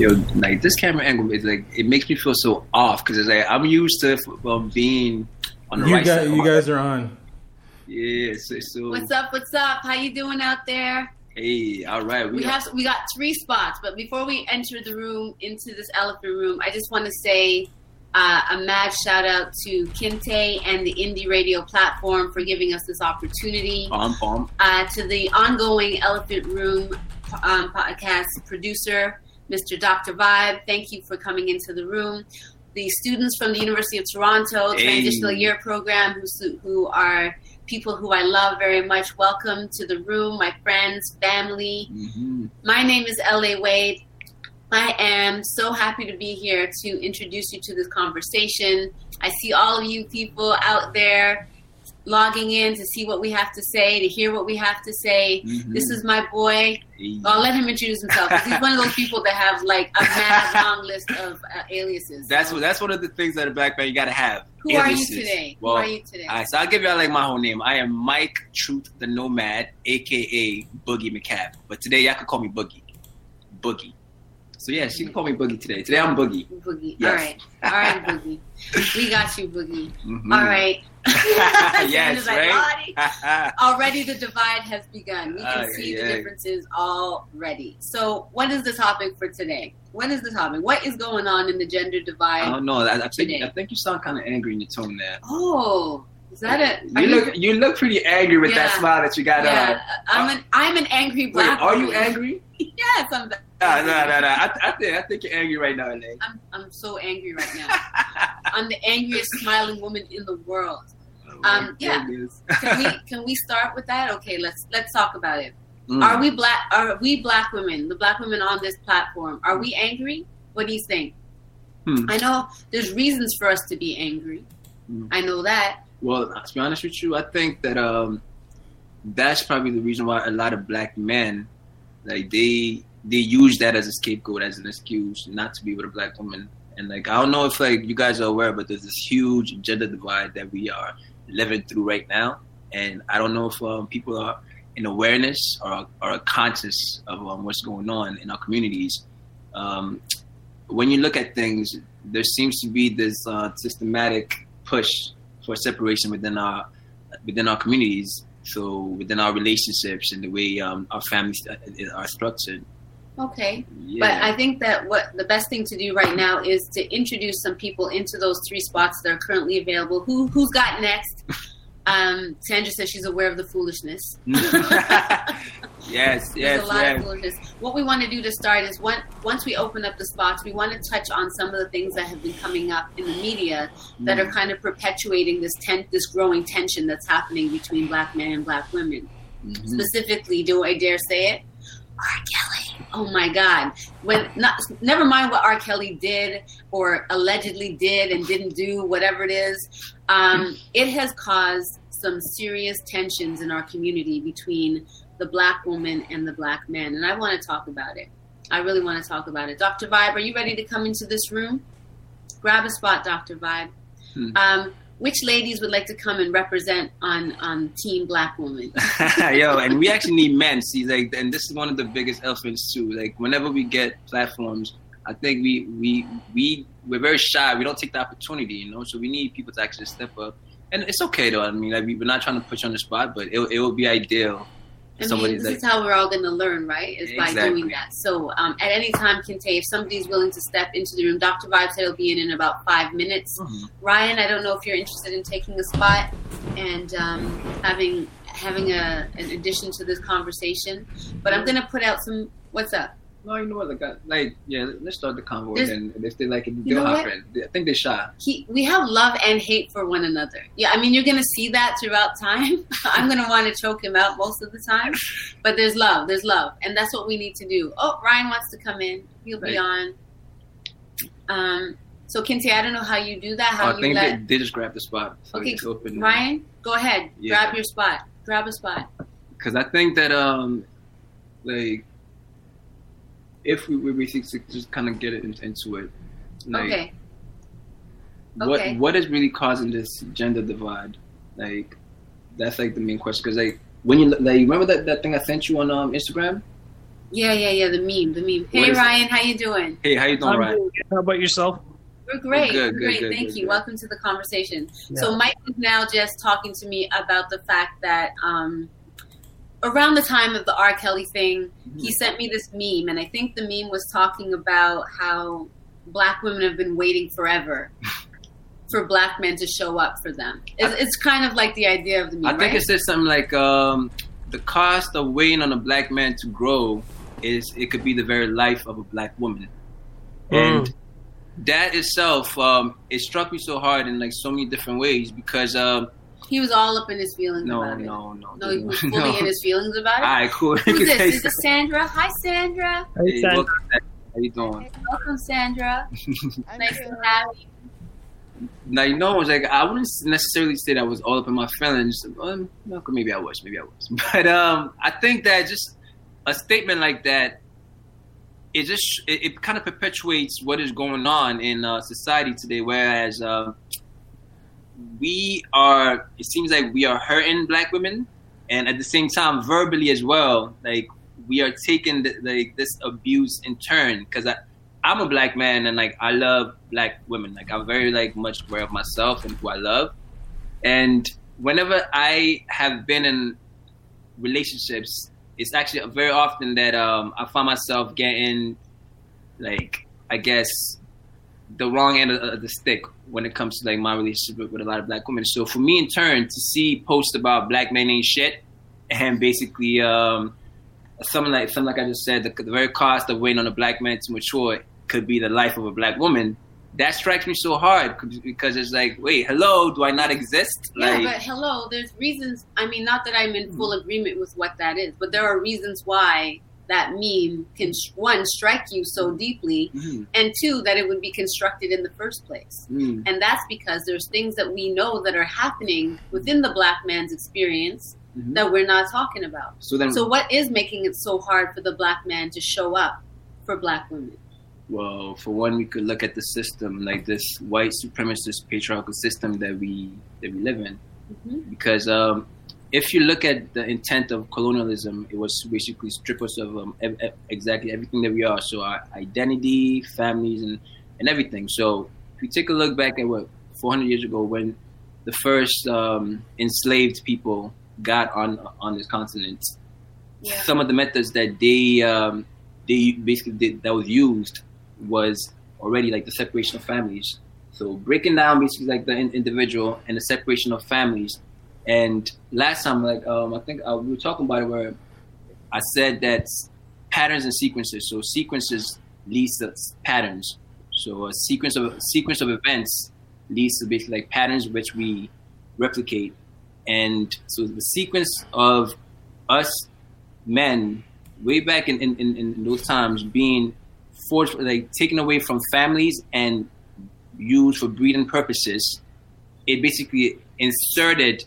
Yo, like this camera angle is like it makes me feel so off because it's like I'm used to um, being on the You right guys, side. you guys are on. yeah. So, so What's up? What's up? How you doing out there? hey, all right. We have we got three spots, but before we enter the room into this elephant room, I just want to say uh, a mad shout out to Kinte and the Indie Radio platform for giving us this opportunity. bomb bomb. Uh, to the ongoing Elephant Room um, podcast producer, Mr. Dr. Vibe, thank you for coming into the room. The students from the University of Toronto Hey. Transitional Year Program, who, who are people who I love very much, welcome to the room, my friends, family. hmm My name is L.A. Wade. I am so happy to be here to introduce you to this conversation. I see all of you people out there logging in to see what we have to say, to hear what we have to say. Mhm. This is my boy. Hey. I'll let him introduce himself. He's one of those people that have like a mad long list of uh, aliases. That's So, what. That's one of the things that a black man you gotta have. Who are you today? Well, who are you today? All right, so I'll give y'all like my whole name. I am Mike Truth the Nomad, aka Boogie McCab. But today y'all can call me Boogie. Boogie. So yeah, she can call me Boogie today. Today I'm Boogie. Boogie. Yes. All right. All right, Boogie. We got you, Boogie. Mhm. All right. yes, right. Already the divide has begun. We can Ay, see the differences already. So, what is the topic for today? What is the topic? What is going on in the gender I divide? don't know. I, I think Today. I think you sound kind of angry in your tone there. oh, is that it? You look you look pretty angry with that smile that you got uh, yeah, on. I'm an I'm an angry Wait, black. are you angry? Yes, I'm. No, no, no, no. I, I think I think you're angry right now, Elaine. I'm I'm so angry right now. I'm the angriest smiling woman in the world. Um, yeah. Can we can we start with that? Okay, let's let's talk about it. Mm. Are we black? Are we black women? The black women on this platform. Are we angry? What do you think? Hmm. I know there's reasons for us to be angry. Hmm. I know that. Well, to be honest with you, I think that um, that's probably the reason why a lot of black men, like they they use that as a scapegoat, as an excuse not to be with a black woman. And like I don't know if like you guys are aware, but there's this huge gender divide that we are living through right now. And I don't know if um, people are in awareness or are conscious of um, what's going on in our communities. Um, when you look at things, there seems to be this uh, systematic push for separation within our within our communities. So within our relationships and the way um, our families uh, are structured. Okay, Yeah. but I think that what the best thing to do right now is to introduce some people into those three spots that are currently available. Who who's got next? Um, Sandra says she's aware of the foolishness. yes, There's yes, a lot yes. of foolishness. What we want to do to start is one, once we open up the spots, we want to touch on some of the things that have been coming up in the media that Mm. are kind of perpetuating this ten- this growing tension that's happening between black men and black women. Mhm. Specifically, do I dare say it? R. Kelly. Oh my God! When not, never mind what R. Kelly did or allegedly did and didn't do, whatever it is, um, it has caused some serious tensions in our community between the black woman and the black man, and I want to talk about it. I really want to talk about it. Dr. Vibe, are you ready to come into this room? Grab a spot, Dr. Vibe. Hmm. Um, which ladies would like to come and represent on on Team Black Woman? Yo, and we actually need men. See, like, and this is one of the biggest elephants too. Like, whenever we get platforms, I think we we we we're very shy. We don't take the opportunity, you know. So we need people to actually step up. And it's okay though. I mean, like, we- we're not trying to put you on the spot, but it it would be ideal. I mean, this is how we're all going to learn, right? Is by doing that. So, um, at any time, Kinte, if somebody's willing to step into the room, Dr. Vibe said he'll be in in about five minutes. Mhm. Ryan, I don't know if you're interested in taking a spot and um, having having a an addition to this conversation, but I'm going to put out some. What's up? No, you know what? Like, like, yeah, let's start the convo. There's- And if they like it, they'll hop what? in. I think they're shy. He, we have love and hate for one another. Yeah, I mean, you're going to see that throughout time. I'm going to want to choke him out most of the time, but there's love. There's love, and that's what we need to do. Oh, Ryan wants to come in. He'll be Right. on. Um. So, Kinsey, I don't know how you do that. Oh, How I you think let they, they just grabbed the spot. So Okay, open. Ryan go ahead. Yeah. Grab your spot. Grab a spot. because I think that um like if we we basically just kind of get it in, into it, like okay. what Okay. what is really causing this gender divide? Like that's like the main question because like when you like remember that that thing I sent you on um Instagram Yeah, yeah, yeah. The meme, the meme. Hey, Ryan, how you doing? Hey, how you doing, I'm Ryan? good. How about yourself? We're great. Good, We're great. good, Thank good, you. good. Welcome to the conversation. Yeah. So Mike is now just talking to me about the fact that um, around the time of the R. Kelly thing, he sent me this meme, and I think the meme was talking about how black women have been waiting forever for black men to show up for them. It's, it's kind of like the idea of the meme, I think right? it says something like um, the cost of waiting on a black man to grow is it could be the very life of a black woman, and that itself um, it struck me so hard in like so many different ways because um, he was all up in his feelings no, about it. no, no, No, he was fully no. in his feelings about it. All right, cool. Who's You this? say Is this Sandra? Hi, Sandra. Hey, Hey, Sandra. welcome. How you doing? Welcome, Sandra. I'm Nice good. to have you. Now you know, it's like I wouldn't necessarily say that I was all up in my feelings. Um, well, maybe I was, maybe I was, but um, I think that just a statement like that, it just it, it kind of perpetuates what is going on in uh, society today. Whereas uh, we are, it seems like we are hurting black women, and at the same time, verbally as well, like we are taking the, like this abuse in turn. Because I, I'm a black man, and like I love black women. Like I'm very like much aware of myself and who I love. And whenever I have been in relationships, it's actually very often that um, I find myself getting like I guess the wrong end of the stick when it comes to like my relationship with, with a lot of black women. So for me, in turn, to see posts about black men ain't shit, and basically um, something like something like I just said, the, the very cost of waiting on a black man to mature could be the life of a black woman. That strikes me so hard because it's like, wait, hello, do I not exist? Yeah, but hello, there's reasons. I mean, not that I'm in full agreement with what that is, but there are reasons why that meme can, one, strike you so deeply, Mhm, and two, that it would be constructed in the first place. mhm. And that's because there's things that we know that are happening within the black man's experience Mhm. that we're not talking about. So then, So, what is making it so hard for the black man to show up for black women? Well, for one, we could look at the system, like this white supremacist patriarchal system that we that we live in. hmm Because um, if you look at the intent of colonialism, it was basically strip us of um, ev- ev- exactly everything that we are. So our identity, families, and and everything. So if you take a look back at what 400 years ago, when the first um, enslaved people got on on this continent, Yeah. some of the methods that they um, they basically did, that was used was already like the separation of families. So breaking down basically like the in- individual and the separation of families. And last time, like um, I think uh, we were talking about it where I said that patterns and sequences. So sequences leads to patterns. So a sequence of sequence of events leads to basically like patterns which we replicate. And so the sequence of us men way back in, in, in, in those times being forced like taken away from families and used for breeding purposes it basically inserted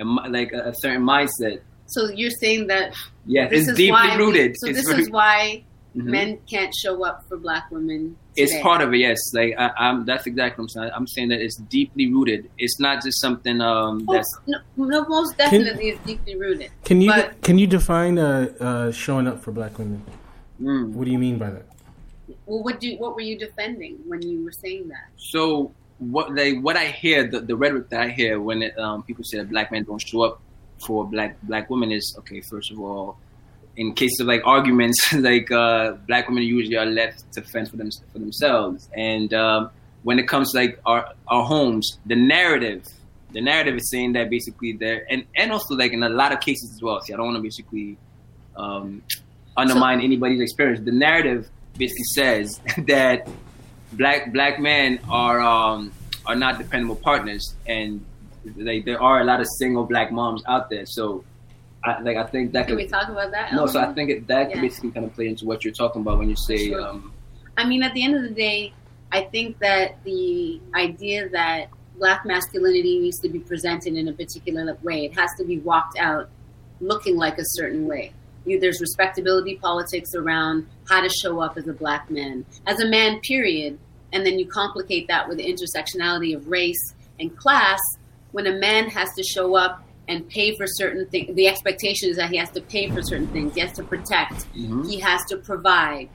a, like a, a certain mindset So, you're saying that yeah this it's is deeply why we- rooted so, it's this very- is why Mhm. men can't show up for black women. it's part of it yes like I, i'm that's exactly what i'm saying i'm saying that it's deeply rooted it's not just something um Oh, that's no, no, most definitely is deeply rooted. Can you But- can you define uh, uh, showing up for black women? mm. What do you mean by that? Well, what do what were you defending when you were saying that? So what like what I hear the, the rhetoric that I hear when it, um, people say that black men don't show up for black black women is okay. First of all, in cases of like arguments, like uh, black women usually are left to fend for them for themselves. And um, when it comes to like our our homes, the narrative the narrative is saying that basically there and and also like in a lot of cases as well. See, I don't want to basically um, undermine anybody's experience. The narrative basically says that black black men are um, are not dependable partners, and like there are a lot of single black moms out there. So, I, like I think that Can we talk about that? no. So I think it, that Yeah. could basically kind of play into what you're talking about when you say Sure. um, I mean, at the end of the day, I think that the idea that black masculinity needs to be presented in a particular way, it has to be walked out looking like a certain way. You, there's respectability politics around how to show up as a black man, as a man, period. And then you complicate that with the intersectionality of race and class. When a man has to show up and pay for certain things. The expectation is that he has to pay for certain things. He has to protect. Mhm. He has to provide.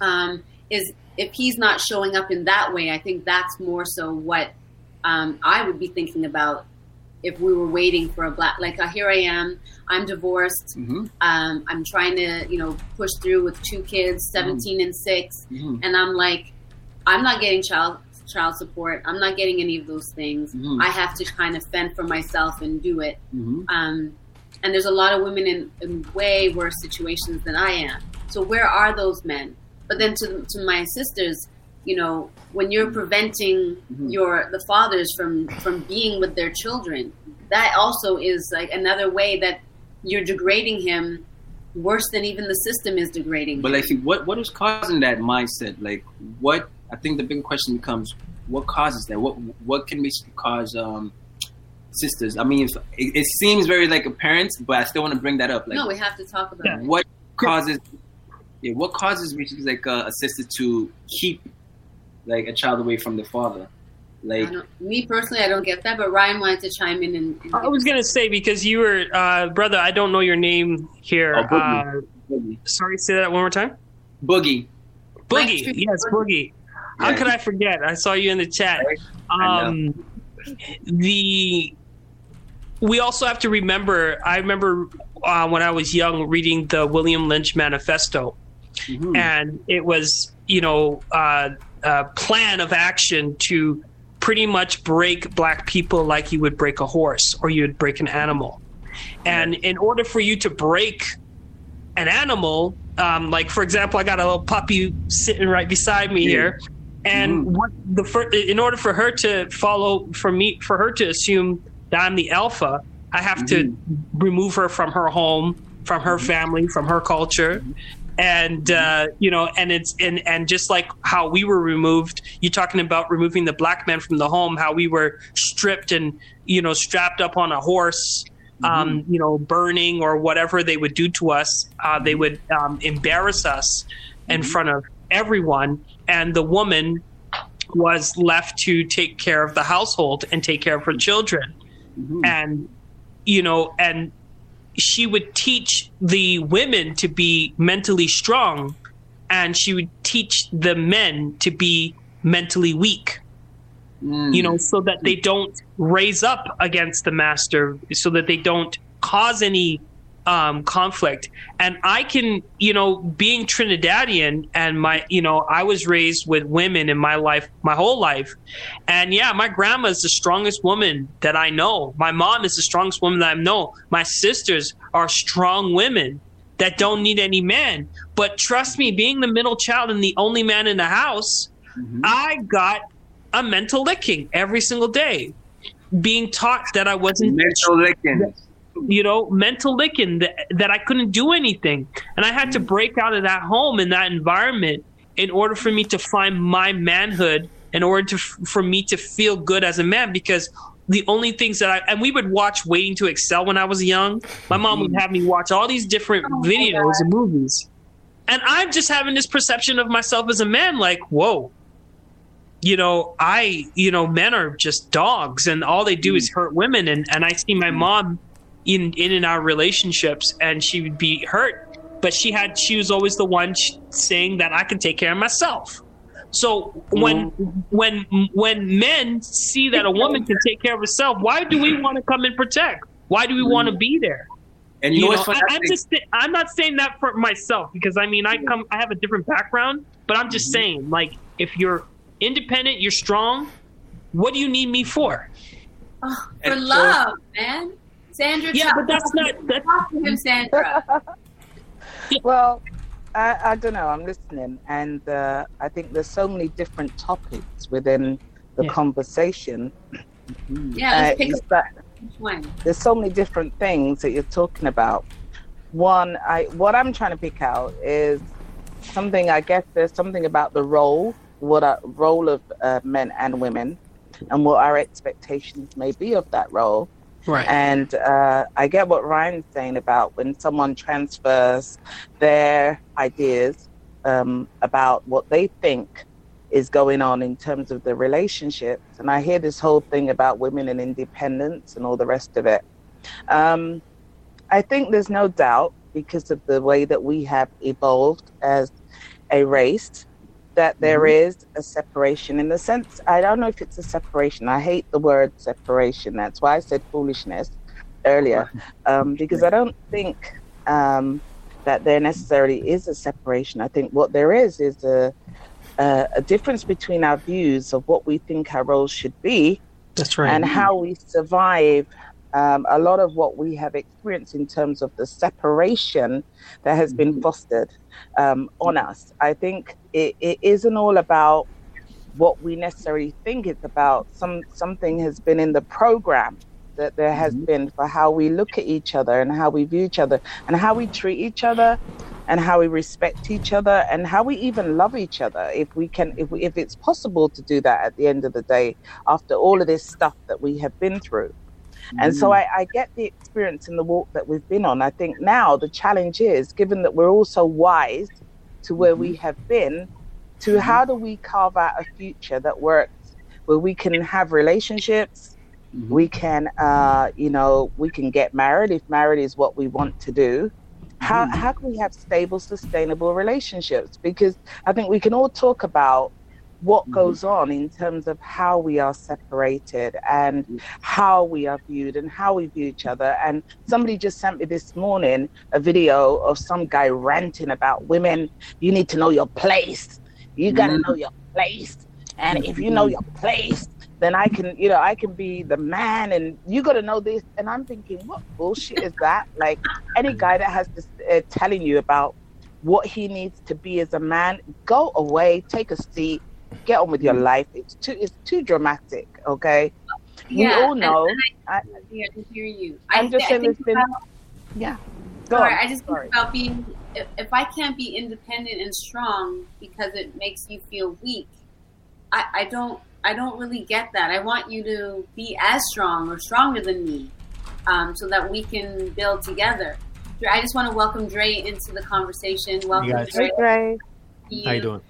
Um, is if he's not showing up in that way, I think that's more so what um, I would be thinking about if we were waiting for a black. Like uh, here I am. I'm divorced. Mhm. Um, I'm trying to you know push through with two kids, 17 and six Mhm. and I'm like, I'm not getting child child support. I'm not getting any of those things. Mhm. I have to kind of fend for myself and do it. Mhm. Um, and there's a lot of women in, in way worse situations than I am. So where are those men? But then to to my sisters, you know, when you're preventing Mhm. your the fathers from from being with their children, that also is like another way that you're degrading him worse than even the system is degrading. But him. like, see, what what is causing that mindset? Like, what I think the big question becomes: what causes that? What what can basically cause um, sisters? I mean, it, it seems very like apparent, but I still want to bring that up. Like, no, we have to talk about Yeah. it. what causes? Yeah, what causes basically like a, a sister to keep like a child away from the father? Like, me personally, I don't get that, but Ryan wanted to chime in and. and I was gonna say because you were uh, brother. I don't know your name here. Oh, uh, Boogie. Boogie. sorry, say that one more time. Boogie. Boogie, Street yes, Boogie. Boogie. How Yeah. could I forget? I saw you in the chat. I. Um, the we also have to remember. I remember uh, when I was young reading the William Lynch Manifesto, Mhm. and it was you know uh, a plan of action to pretty much break black people like you would break a horse or you would break an animal. And in order for you to break an animal, um, like for example, I got a little puppy sitting right beside me here, and Mhm. what the fir- in order for her to follow, for me, for her to assume that I'm the alpha, I have to remove her from her home, from her family, from her culture, and uh, you know, and it's and and just like how we were removed, you're talking about removing the black man from the home, how we were stripped and you know strapped up on a horse, um, you know, burning or whatever they would do to us. Uh, they would um, embarrass us in front of everyone, and the woman was left to take care of the household and take care of her children. Mhm. and you know and she would teach the women to be mentally strong and she would teach the men to be mentally weak Mm. you know so that they don't raise up against the master so that they don't cause any um, conflict. And i can you know being trinidadian and my you know i was raised with women in my life my whole life. And yeah my grandma is the strongest woman that i know. My mom is the strongest woman that i know. My sisters are strong women that don't need any man. But trust me being the middle child and the only man in the house Mhm. I got a mental licking every single day, being taught that I wasn't, mental licking. You know, mental licking that, that I couldn't do anything, and I had to mm. break out of that home and that environment in order for me to find my manhood, in order to for me to feel good as a man, because. The only things that I and we would watch Waiting to Excel when I was young. My mom would mm. have me watch all these different oh, videos and movies, and I'm just having this perception of myself as a man, like, whoa, you know, I, you know, men are just dogs and all they do is mm. hurt women. And, and I see my mom in, in and out relationships and she would be hurt, but she had, she was always the one sh- saying that I can take care of myself. So when, mm-hmm. when, when men see that a woman can take care of herself, why do we want to come and protect? Why do we mm-hmm. want to be there? And you, You know know. I, I'm just I'm not saying that for myself because I mean I come I have a different background, but I'm just mm-hmm. saying like if you're independent, you're strong. What do you need me for? Oh, for And so- love, man. Sandra, Yeah, but that's not that's talk to him, Sandra. Well, I, I don't know. I'm listening, and uh, I think there's so many different topics within the Yeah. conversation. Yeah, Uh, let's pick is that which one. there's so many different things that you're talking about. One, I what I'm trying to pick out is something. I guess there's something about the role, what a role of uh, men and women, and what our expectations may be of that role. Right. And uh, I get what Ryan's saying about when someone transfers their ideas um, about what they think is going on in terms of the relationships. And I hear this whole thing about women and independence and all the rest of it. Um, I think there's no doubt because of the way that we have evolved as a race that there is a separation in the sense I don't know if it's a separation. I hate the word separation. That's why I said foolishness earlier um, because I don't think um, that there necessarily is a separation. I think what there is is a, a a difference between our views of what we think our roles should be That's right. and how we survive um, a lot of what we have experienced in terms of the separation that has been fostered um, on us. I think it, it isn't all about what we necessarily think it's about. Some something has been in the program that there has been for how we look at each other and how we view each other and how we treat each other and how we respect each other and how we even love each other if we can if we, if it's possible to do that at the end of the day after all of this stuff that we have been through and so mm. I, I get the experience in the walk that we've been on. I think now the challenge is given that we're all so wise to where we mm-hmm. have been to mm-hmm. how do we carve out a future that works where we can have relationships mm-hmm. we can uh, you know we can get married if married is what we want to do? How, how can we have stable sustainable relationships? Because i think we can all talk about what mm-hmm. goes on in terms of how we are separated and how we are viewed and how we view each other. And somebody just sent me this morning a video of some guy ranting about women. You need to know your place. You got to mm-hmm. know your place. And if you know mm-hmm. your place then I can, you know, I can be the man, and you got to know this. And I'm thinking, what bullshit is that? Like any guy that has this uh, telling you about what he needs to be as a man, go away, take a seat, get on with your life. It's too, it's too dramatic. Okay, we all know. and I, I hear, I hear you. I'm I, just I saying, think there's been, about- yeah. Go Sorry, on. I just Sorry. think about being. If, if I can't be independent and strong because it makes you feel weak, I, I don't. I don't really get that. I want you to be as strong or stronger than me, um, so that we can build together. I just want to welcome Dre into the conversation. Welcome, guys. Dre. Hey, Gray. How you doing?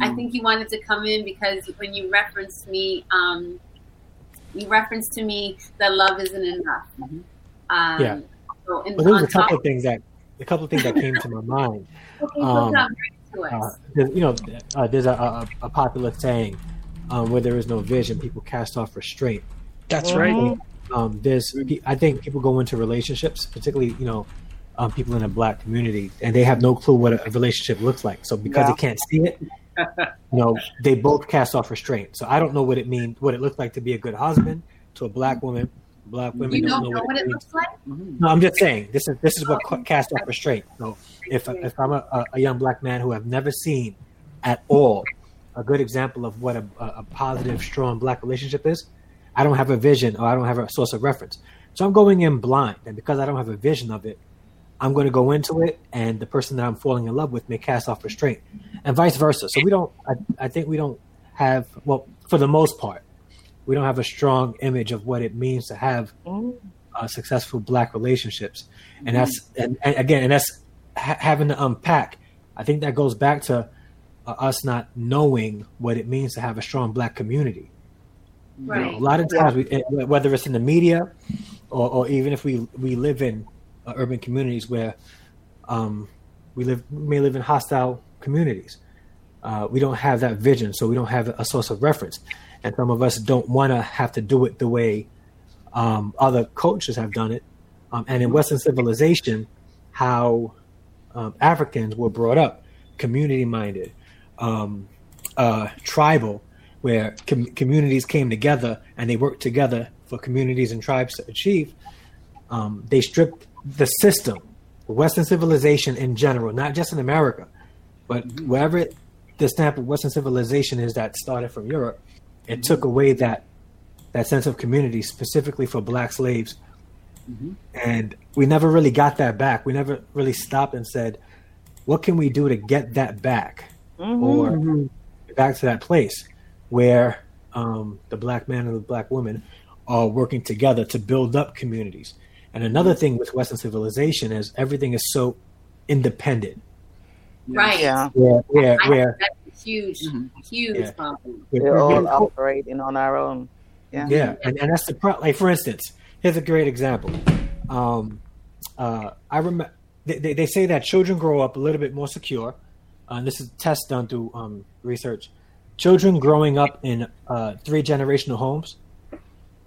I think you wanted to come in because when you referenced me, um, you referenced to me that love isn't enough. Mhm. Um, Yeah. So in, Well, there was a couple top of things that a couple of things that came to my mind. okay, um, what's up? Bring it to Uh, you know, uh, there's a, a, a popular saying, um, "Where there is no vision, people cast off restraint." That's right. Um, there's, I think people go into relationships, particularly you know, um, people in the black community, and they have no clue what a, a relationship looks like. So because Yeah. they can't see it, you know, they both cast off restraint. So I don't know what it means, what it looks like to be a good husband to a black woman. Black women You don't don't know know what what it it looks like? Mhm. No, I'm just saying this is this is what cast off restraint. So if if I'm a, a- a young black man who have never seen at all a good example of what a, a, a positive, strong black relationship is, I don't have a vision or I don't have a source of reference. So I'm going in blind, and because I don't have a vision of it, I'm going to go into it, and the person that I'm falling in love with may cast off restraint, and vice versa. So we don't. I, I think we don't have well, for the most part, we don't have a strong image of what it means to have uh, successful black relationships, and that's and, and again, and that's ha- having to unpack. I think that goes back to uh, us not knowing what it means to have a strong black community. You know, Right. a lot of times, we, whether it's in the media or, or even if we we live in uh, urban communities where um, we live may live in hostile communities, uh, we don't have that vision, so we don't have a source of reference, and some of us don't want to have to do it the way um, other cultures have done it, um, and in Western civilization, how um, Africans were brought up, community minded, um, uh, tribal, where com- communities came together and they worked together for communities and tribes to achieve. Um, they stripped the system, Western civilization in general, not just in America, but wherever it, the stamp of Western civilization is that started from Europe, it took away that that sense of community specifically for black slaves. Mm-hmm. And we never really got that back. We never really stopped and said, what can we do to get that back? Mm-hmm. Or mm-hmm. back to that place where um, the black man and the black woman are working together to build up communities. And another thing with Western civilization is everything is so independent. Right. Yeah, Where, where, where, That's a huge, Mhm. huge Yeah. problem. where- we're all where- operating on our own. Yeah. Yeah, and, and that's the pro- like for instance, here's a great example. um, uh, I remember they, they, they say that children grow up a little bit more secure. Uh, and this is a test done through um, research. Children growing up in uh, three generational homes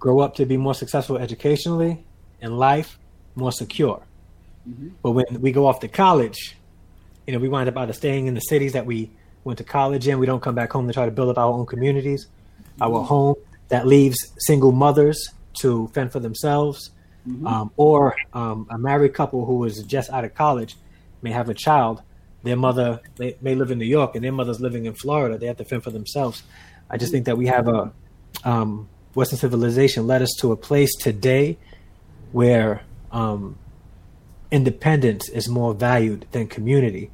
grow up to be more successful educationally in life, more secure. But when we go off to college, you know, we wind up either staying in the cities that we went to college in. We don't come back home to try to build up our own communities, our home that leaves single mothers to fend for themselves, um, or um, a married couple who is just out of college may have a child. Their mother they may live in New York and their mother's living in Florida. They have to fend for themselves. I just think that we have a um, Western civilization led us to a place today where um, independence is more valued than community.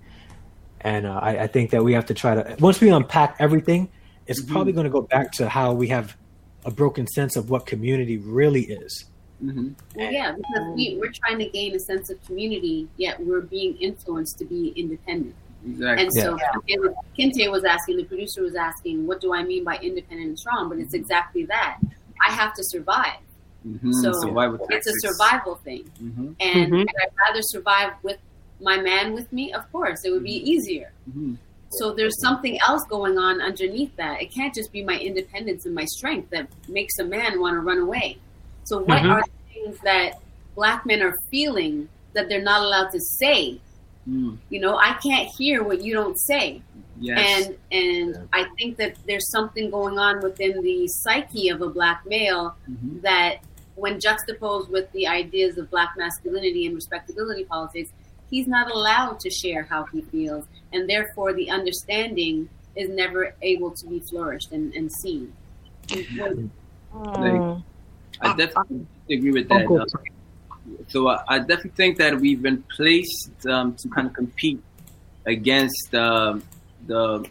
And uh, I, I think that we have to try to once we unpack everything, it's probably going to go back to how we have a broken sense of what community really is. hmm Well, yeah, because we, we're trying to gain a sense of community, yet we're being influenced to be independent. Exactly. And so Kinte, was, Kinte was asking, the producer was asking, what do I mean by independent and strong? But it's exactly that. I have to survive. Hmm So Survival it's a survival thing. hmm And Mhm. would rather survive with my man with me? Of course, it would be easier. hmm So there's something else going on underneath that. It can't just be my independence and my strength that makes a man want to run away. So what Mhm. are the things that black men are feeling that they're not allowed to say? Mm. You know, I can't hear what you don't say. Yes. And and I think that there's something going on within the psyche of a black male that when juxtaposed with the ideas of black masculinity and respectability politics, he's not allowed to share how he feels, and therefore the understanding is never able to be flourished and, and seen. Mm. I definitely agree with that. Uncle. Uh, so I, I definitely think that we've been placed um, to kind of compete against um, the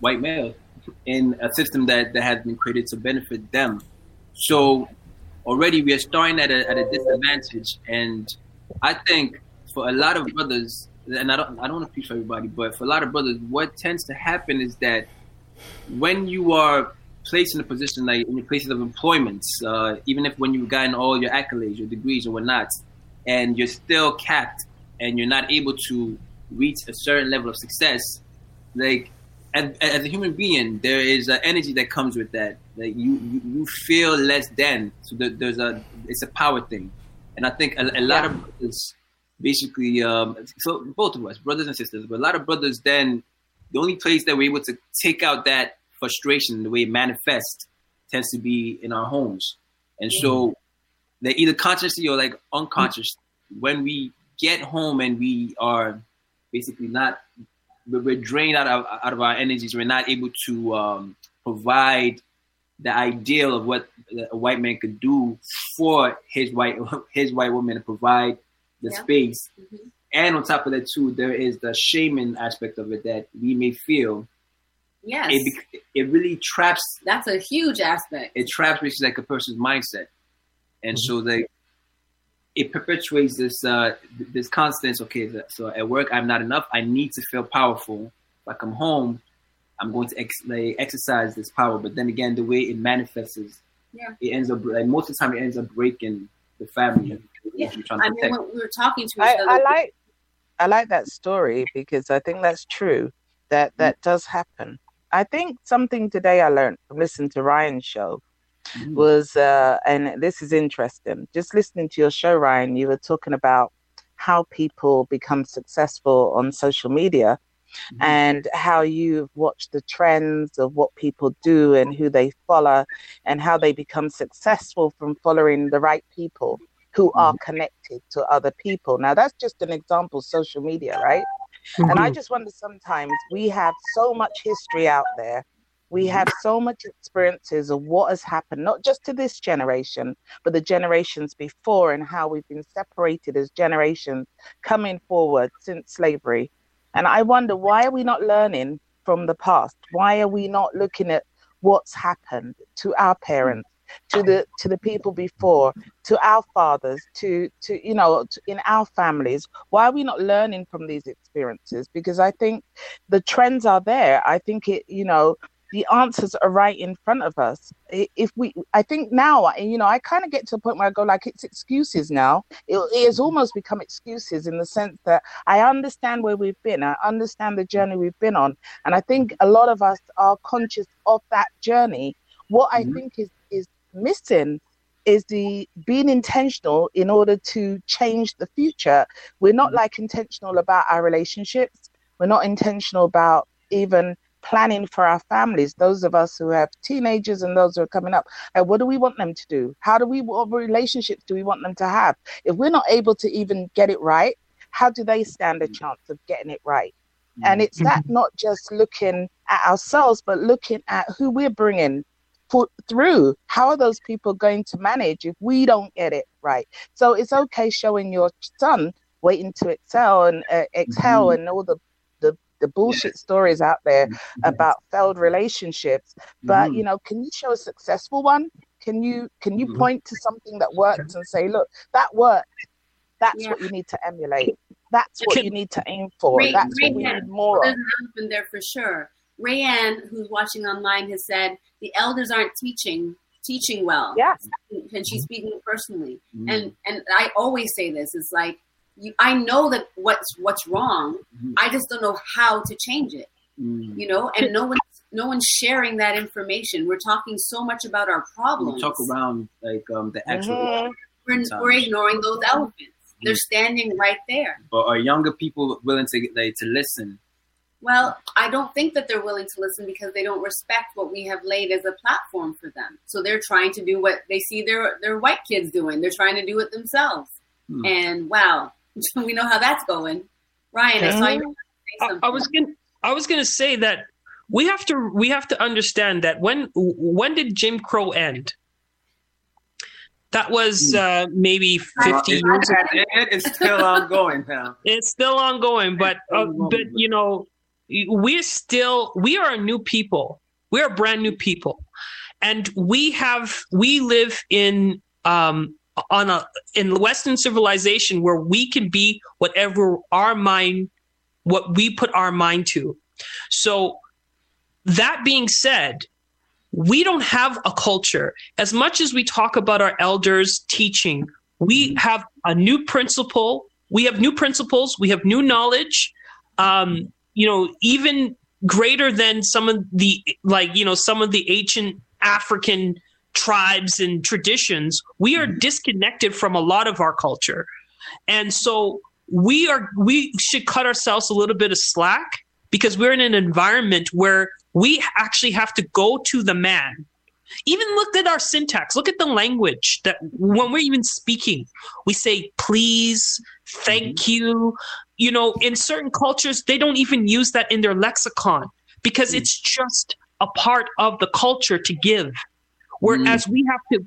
white male in a system that, that has been created to benefit them. So already we are starting at a, at a disadvantage, and I think for a lot of brothers, and I don't I don't want to preach for everybody, but for a lot of brothers, what tends to happen is that when you are placed in a position like in places of employment, uh, even if when you've gotten all your accolades, your degrees, or whatnot, and you're still capped and you're not able to reach a certain level of success, like as, as a human being, there is an energy that comes with that. Like you, you, you feel less than. So there, there's a, it's a power thing, and I think a, a lot of brothers, basically, um, so both of us, brothers and sisters, but a lot of brothers, then the only place that we're able to take out that frustration, the way it manifests, tends to be in our homes, and so they're either consciously or like unconscious. When we get home and we are basically not we're we're drained out of out of our energies. We're not able to um, provide the ideal of what a white man could do for his white his white woman to provide the Yeah. space. Mhm. And on top of that, too, there is the shaming aspect of it that we may feel. Yes, It it really traps that's a huge aspect. it traps basically like a person's mindset, and so they it perpetuates this uh, this constant. Okay, so at work I'm not enough. I need to feel powerful. If I come home, I'm going to ex- like, exercise this power. But then again, the way it manifests, is, Yeah. it ends up like most of the time it ends up breaking the family. Yeah. to I mean, protect. when we were talking to I, each other, I like I like that story because I think that's true. That that does happen. I think something today I learned from listening to Ryan's show Mhm. was uh and this is interesting. Just listening to your show, Ryan, you were talking about how people become successful on social media Mhm. and how you've watched the trends of what people do and who they follow and how they become successful from following the right people who are connected to other people. Now, that's just an example, social media, right? And I just wonder sometimes we have so much history out there. We mm-hmm. have so much experiences of what has happened, not just to this generation, but the generations before, and how we've been separated as generations coming forward since slavery. And I wonder why are we not learning from the past? Why are we not looking at what's happened to our parents, to the to the people before, to our fathers, to to you know, to, in our families? Why are we not learning from these experiences? Because I think the trends are there. I think it, you know, the answers are right in front of us. If we, I think now, you know, I kind of get to a point where I go like, it's excuses now. It, it has almost become excuses in the sense that I understand where we've been, I understand the journey we've been on, and I think a lot of us are conscious of that journey. What I mm-hmm. think is is missing is the being intentional in order to change the future. We're not mm-hmm. like intentional about our relationships. We're not intentional about even planning for our families, those of us who have teenagers and those who are coming up. And what do we want them to do? How do we, what relationships do we want them to have? If we're not able to even get it right, how do they stand a chance of getting it right? And it's that mm-hmm. not just looking at ourselves, but looking at who we're bringing put through. How are those people going to manage if we don't get it right? So it's okay showing your son waiting to excel and uh, exhale mm-hmm. and all the the bullshit yes. stories out there yes. about failed relationships but mm. you know can you show a successful one can you can you mm. point to something that worked and say look that worked that's yeah. what you need to emulate that's what you need to aim for Ray, that's Ray what we need more there's an there for sure rayanne who's watching online has said the elders aren't teaching teaching well yeah and she's speaking personally mm. and and i always say this is like you, I know that what's what's wrong. Mm-hmm. I just don't know how to change it. Mm-hmm. You know, and no one no one's sharing that information. We're talking so much about our problems. We talk around like um, the actual. Mm-hmm. We're, we're, ignoring those elephants. They're mm-hmm. standing right there. But are younger people willing to like to listen? Well, I don't think that they're willing to listen because they don't respect what we have laid as a platform for them. So they're trying to do what they see their their white kids doing. They're trying to do it themselves. Hmm. And wow, we know how that's going. Ryan, I saw you. I, I was gonna, I was going to say that we have to we have to understand that when when did Jim Crow end? That was hmm. uh, maybe fifty years ago. It's still ongoing now. It's still ongoing, but uh, but you know, we're still we are a new people. We are brand new people, and we have we live in um, on a in Western civilization where we can be whatever our mind, what we put our mind to. So that being said, we don't have a culture. As much as we talk about our elders teaching, we mm-hmm. have a new principle. We have new principles. We have new knowledge. Um, you know, even greater than some of the like you know some of the ancient African tribes and traditions, we are mm-hmm. disconnected from a lot of our culture. And so we are we should cut ourselves a little bit of slack because we're in an environment where we actually have to go to the man. Even look at our syntax. Look at the language that when we're even speaking, we say please, thank mm-hmm. you. You know, in certain cultures, they don't even use that in their lexicon because mm-hmm. it's just a part of the culture to give. Whereas mm. we have to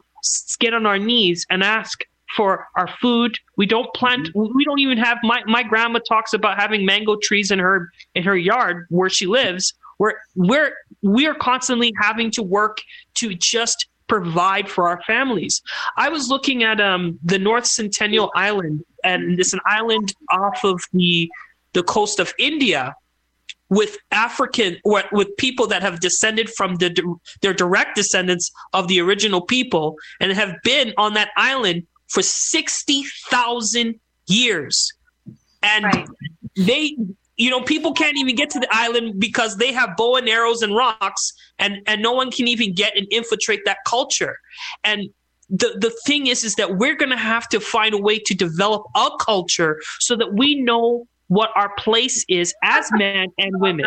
get on our knees and ask for our food. We don't plant. Mm-hmm. We don't even have. My my grandma talks about having mango trees in her in her yard where she lives. Where we're we are constantly having to work to just provide for our families. I was looking at um the North Centennial Island, and it's an island off of the the coast of India with African or with people that have descended from the their direct descendants of the original people and have been on that island for 60,000 years. And right. they you know people can't even get to the island because they have bow and arrows and rocks and and no one can even get and infiltrate that culture. And the the thing is is that we're going to have to find a way to develop a culture so that we know what our place is as men and women.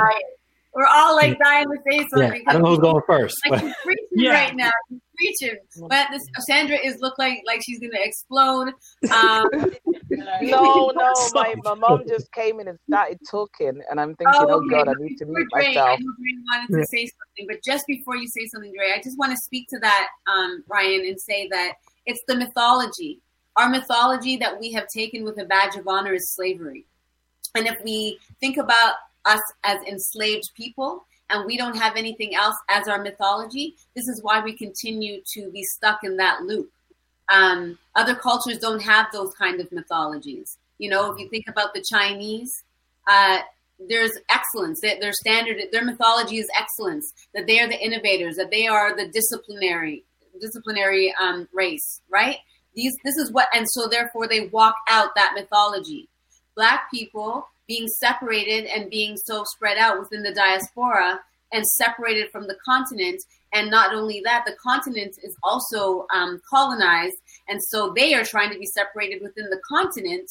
We're all like dying to say something. Yeah, I don't know who's going first. Like but. preaching yeah. right now. She's preaching. But this, Sandra is look like like she's gonna explode. Um, no, no, my, my mom just came in and started talking, and I'm thinking, oh, oh okay. oh God, I need to mute Dre, myself. I know Dre wanted to say something, but just before you say something, Dre, I just want to speak to that, um, Ryan, and say that it's the mythology. Our mythology that we have taken with a badge of honor is slavery. And if we think about us as enslaved people and we don't have anything else as our mythology, this is why we continue to be stuck in that loop. Um, other cultures don't have those kind of mythologies. You know, if you think about the Chinese, uh, there's excellence. Their standard, their mythology is excellence. That they are the innovators. That they are the disciplinary disciplinary um, race. Right. These this is what, and so therefore they walk out that mythology. Black people being separated and being so spread out within the diaspora and separated from the continent. And not only that, the continent is also um, colonized, and so they are trying to be separated within the continent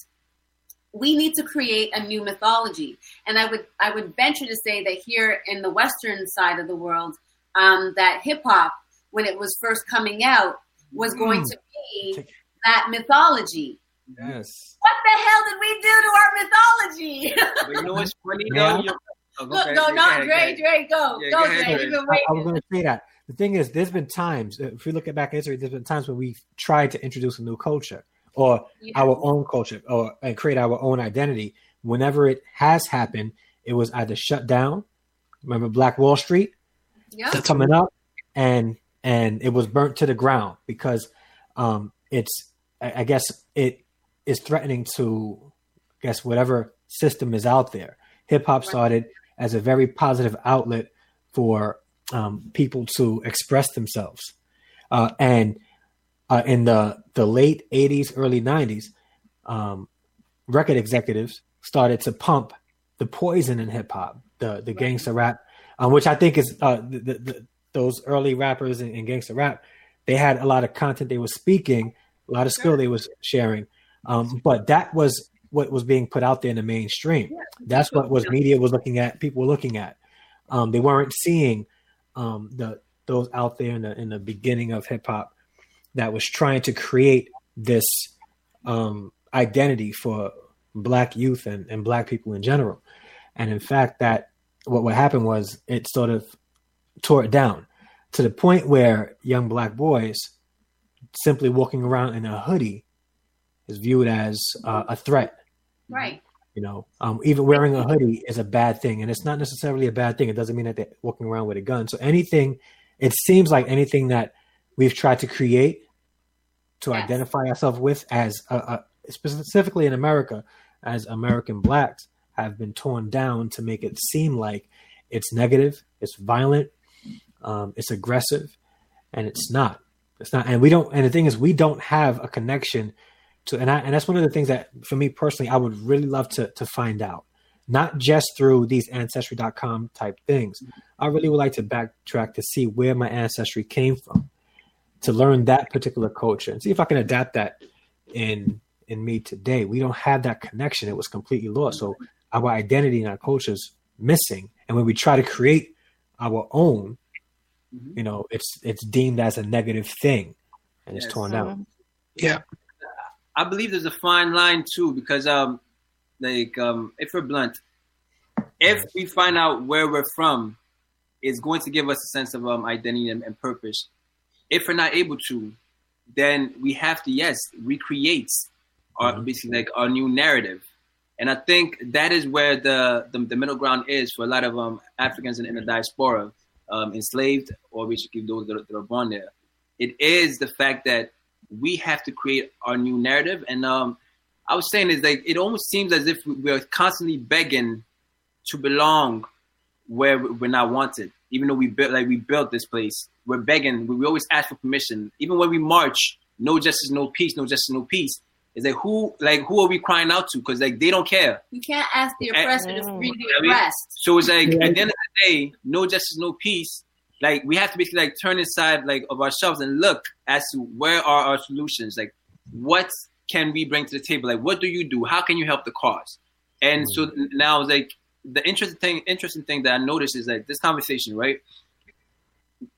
we need to create a new mythology. And I would I would venture to say that here in the western side of the world, um, that hip hop, when it was first coming out, was going to be that mythology. Yes. What the hell did we do to our mythology? You know what's funny Yeah. though? You- oh, go no, no, go not ahead, Dre. go ahead. Dre, go, Yeah, go, go ahead, Dre. Dre. I, I was going to say that. The thing is, there's been times, if we look at back in history, there's been times when we've tried to introduce a new culture or Yeah. our own culture or and create our own identity. Whenever it has happened, it was either shut down. Remember Black Wall Street Yeah. coming up, and and it was burnt to the ground because um, it's I, I guess it is threatening to I guess whatever system is out there. Hip hop started as a very positive outlet for um, people to express themselves, uh, and uh, in the the late '80s, early '90s, um, record executives started to pump the poison in hip hop, the the gangster rap, um, which I think is uh, the, the, those early rappers in, in gangster rap. They had a lot of content they were speaking, a lot of skill they was sharing, um, but that was what was being put out there in the mainstream. That's what was media was looking at. People were looking at. Um, they weren't seeing um, the those out there in the in the beginning of hip hop that was trying to create this um, identity for black youth and, and black people in general. And in fact, that what what happened was it sort of tore it down to the point where young black boys simply walking around in a hoodie is viewed as uh, a threat. Right. You know, um, even wearing a hoodie is a bad thing, and it's not necessarily a bad thing. It doesn't mean that they're walking around with a gun. So anything, it seems like anything that we've tried to create to Yes. identify ourselves with as a, a, specifically in America as American blacks have been torn down to make it seem like it's negative, it's violent, um, it's aggressive, and it's not. It's not. And we don't. And the thing is, we don't have a connection to. And I, and that's one of the things that, for me personally, I would really love to to find out. Not just through these ancestry.com type things. I really would like to backtrack to see where my ancestry came from, to learn that particular culture and see if I can adapt that in in me today. We don't have that connection. It was completely lost. So our identity and our culture is missing. And when we try to create our own, Mhm. you know, it's it's deemed as a negative thing and it's Yes. torn down. I believe there's a fine line too because um like um if we're blunt, if we find out where we're from, it's going to give us a sense of um identity and, and purpose. If we're not able to, then we have to yes recreate our Mhm. basically like our new narrative. And I think that is where the, the, the middle ground is for a lot of um, Africans in, in the diaspora, um, enslaved or basically those that are, that are born there. It is the fact that we have to create our new narrative. And um, I was saying is like it almost seems as if we're constantly begging to belong where we're not wanted. Even though we built like we built this place, we're begging. We we always ask for permission. Even when we march, no justice, no peace, no justice, no peace. Is like who like who are we crying out to? Because like they don't care. You can't ask the oppressor to free the oppressed. So it's like at the end of the day, no justice, no peace. Like we have to basically like turn inside like of ourselves and look as to where are our solutions. Like what can we bring to the table? Like what do you do? How can you help the cause? And so now like the interesting thing interesting thing that I noticed is like this conversation, right?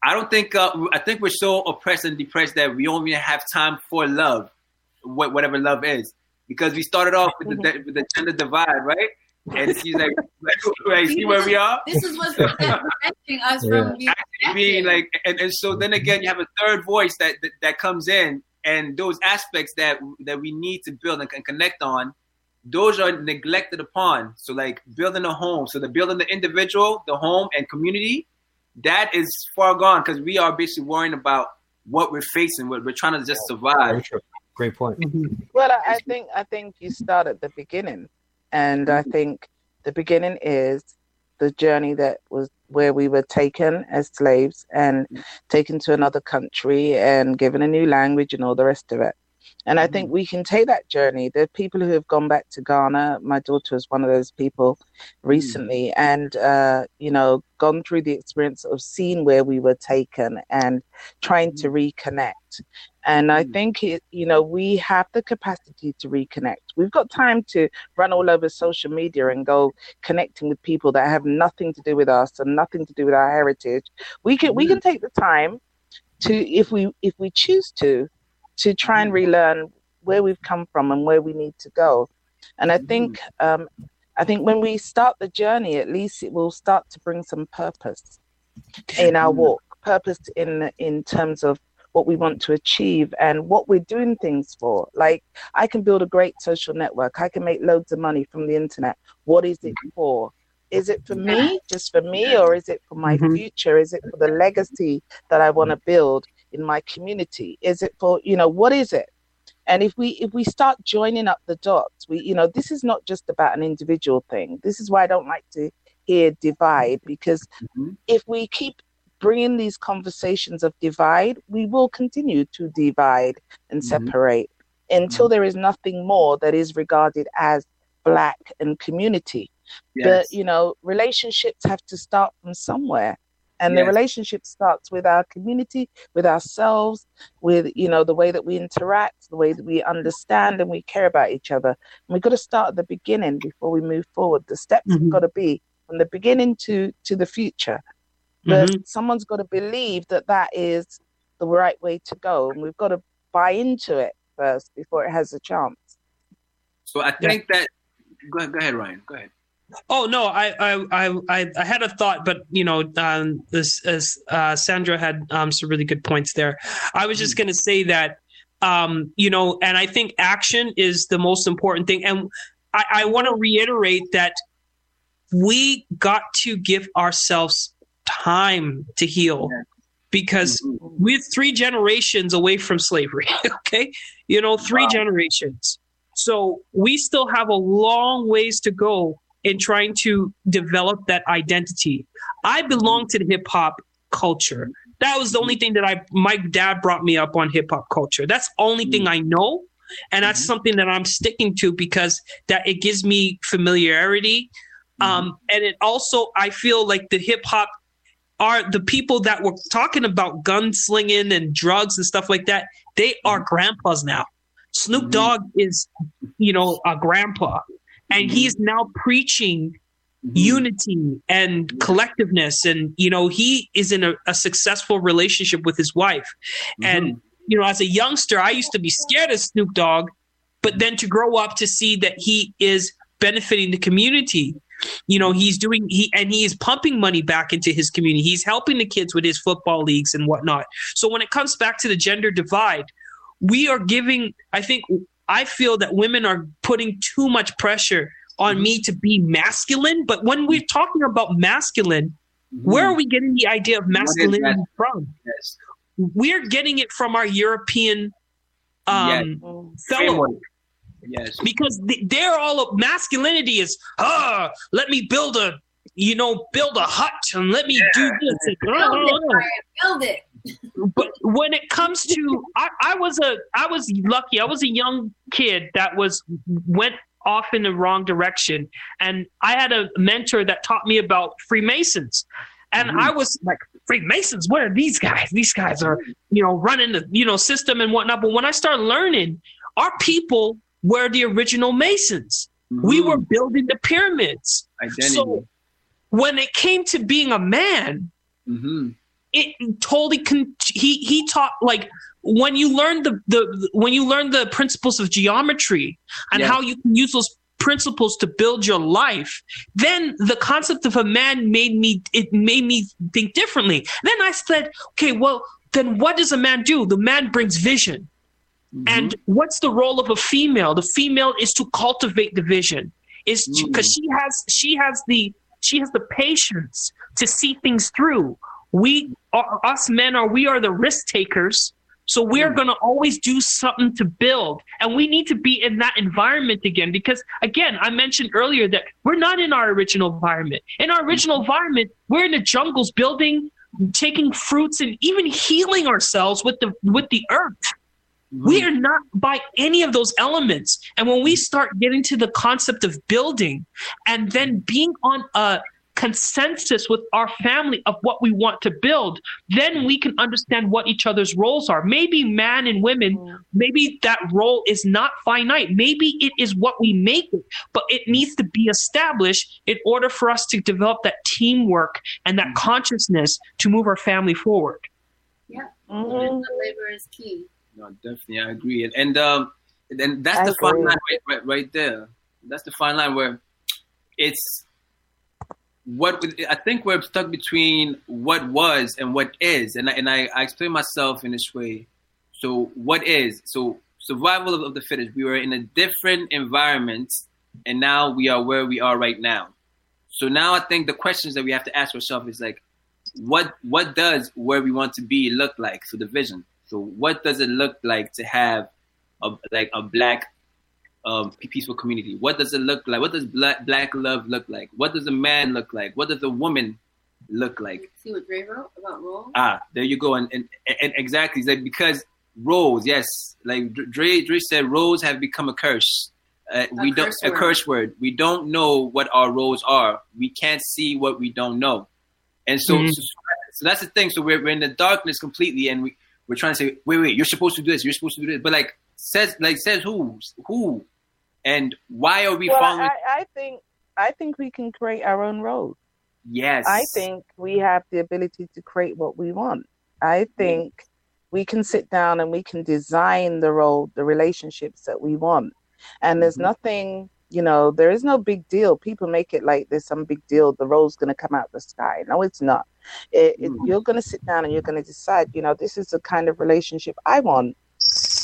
I don't think uh, I think we're so oppressed and depressed that we don't even have time for love, what whatever love is, because we started off with the with the gender divide, right? And it's like, like, like see where we are? This is what's preventing us from being being like and, and so then again you have a third voice that, that that comes in and those aspects that that we need to build and, and connect on those are neglected upon. So like building a home. So the building the individual the home and community that is far gone because we are basically worrying about what we're facing. We're, we're trying to just survive. Great point. Mm-hmm. Well, I, I think I think you start at the beginning, and I mm-hmm. think the beginning is the journey that was where we were taken as slaves and mm-hmm. taken to another country and given a new language and all the rest of it. And I think mm-hmm. we can take that journey. There are people who have gone back to Ghana. My daughter was one of those people recently, and uh, you know, gone through the experience of seeing where we were taken and trying to reconnect. And I mm. think it, you know, we have the capacity to reconnect. We've got time to run all over social media and go connecting with people that have nothing to do with us and nothing to do with our heritage. We can we can mm. take the time to, if we if we choose to, to try and mm. relearn where we've come from and where we need to go. And I think um, I think when we start the journey, at least it will start to bring some purpose in our walk, purpose in in terms of what we want to achieve and what we're doing things for. Like I can build a great social network. I can make loads of money from the internet. What is it for? Is it for me, just for me, or is it for my Mhm. future? Is it for the legacy that I want to build in my community? Is it for, you know, what is it? And if we if we start joining up the dots, we you know, this is not just about an individual thing. This is why I don't like to hear divide because Mhm. if we keep bringing these conversations of divide, we will continue to divide and Mhm. separate until there is nothing more that is regarded as black and community. Yes. But you know, relationships have to start from somewhere. And the relationship starts with our community, with ourselves, with you know the way that we interact, the way that we understand and we care about each other. And we've got to start at the beginning before we move forward. The steps Mhm. have got to be from the beginning to to the future. But Mhm. someone's got to believe that that is the right way to go, and we've got to buy into it first before it has a chance. So I think that. Go ahead, go ahead, Ryan. Go ahead. Oh no, I I I I, I had a thought, but you know, um, this as uh, Sandra had um, some really good points there. I was just going to say that, um, you know, and I think action is the most important thing, and I, I want to reiterate that we got to give ourselves time to heal because mm-hmm. we're three generations away from slavery. Okay, you know, three generations. So we still have a long ways to go in trying to develop that identity. I belong to the hip hop culture. That was the only thing that I my dad brought me up on hip hop culture. That's the only thing mm. I know. And that's mm-hmm. something that I'm sticking to because that it gives me familiarity. Mm-hmm. Um, and it also I feel like the hip hop are the people that were talking about gunslinging and drugs and stuff like that, they are mm-hmm. grandpas now. Snoop mm-hmm. Dogg is, you know, a grandpa, and mm-hmm. he's now preaching unity and collectiveness. And, you know, he is in a, a successful relationship with his wife. And, you know, as a youngster, I used to be scared of Snoop Dogg, but then to grow up to see that he is benefiting the community you know he's doing he and he is pumping money back into his community. He's helping the kids with his football leagues and whatnot. So when it comes back to the gender divide we are giving i think i feel that women are putting too much pressure on me to be masculine. But when we're talking about masculine where are we getting the idea of masculinity from? Yes. we're getting it from our european um fellow Framework. Yes. because they're all of masculinity is ah let me build a you know build a hut and let me do this and, Build it, Brian. Build it. but when it comes to I, I was a i was lucky. I was a young kid that was went off in the wrong direction. And i had a mentor that taught me about freemasons. And i was like freemasons? What are these guys? These guys are you know running the you know system and whatnot. But when i started learning our people were the original masons we Mhm. were building the pyramids identity. so when it came to being a man hmm it totally con- he he taught like when you learn the the when you learn the principles of geometry and Yeah. how you can use those principles to build your life then the concept of a man made me it made me think differently then i said okay well then what does a man do the man brings vision and mm-hmm. what's the role of a female the female is to cultivate the vision is because mm-hmm. she has she has the she has the patience to see things through we are, us men are we are the risk takers So we're mm. going to always do something to build. And we need to be in that environment again because, again, I mentioned earlier that we're not in our original environment. In our original mm-hmm. environment, we're in the jungles building, taking fruits, and even healing ourselves with the, with the earth. We are not by any of those elements. And when we start getting to the concept of building and then being on a consensus with our family of what we want to build, then we can understand what each other's roles are. Maybe man and women, maybe that role is not finite. Maybe it is what we make it, but it needs to be established in order for us to develop that teamwork and that consciousness to move our family forward. Yeah. Mhm. The labor is key. No, definitely, I agree, and and um, and that's I the fine line right, right, right there. That's the fine line where it's what I think we're stuck between what was and what is, and I, and I, I explain myself in this way. So what is so survival of, of the fittest? We were in a different environment, and now we are where we are right now. So now I think the questions that we have to ask ourselves is like, what what does where we want to be look like? So the vision. So what does it look like to have a like a black um, peaceful community? What does it look like? What does black black love look like? What does a man look like? What does a woman look like? See what Dre wrote about roles? Ah, there you go. And and, and exactly, it's like because roles, yes, like Dre Dre said, roles have become a curse. Uh, we don't curse a curse word. We don't know what our roles are. We can't see what we don't know, and so Mhm. so, so that's the thing. So we're, we're in the darkness completely, and we we're trying to say, wait, wait, you're supposed to do this. You're supposed to do this, but like says like says who who, and why are we Well, following? I, I think I think we can create our own roles. yes, I think we have the ability to create what we want. I think we can sit down and we can design the role, the relationships that we want. And there's Mhm. nothing, you know, there is no big deal. People make it like there's some big deal. The role's going to come out of the sky. No, it's not. It, it, Mm. you're going to sit down and you're going to decide, you know, this is the kind of relationship I want.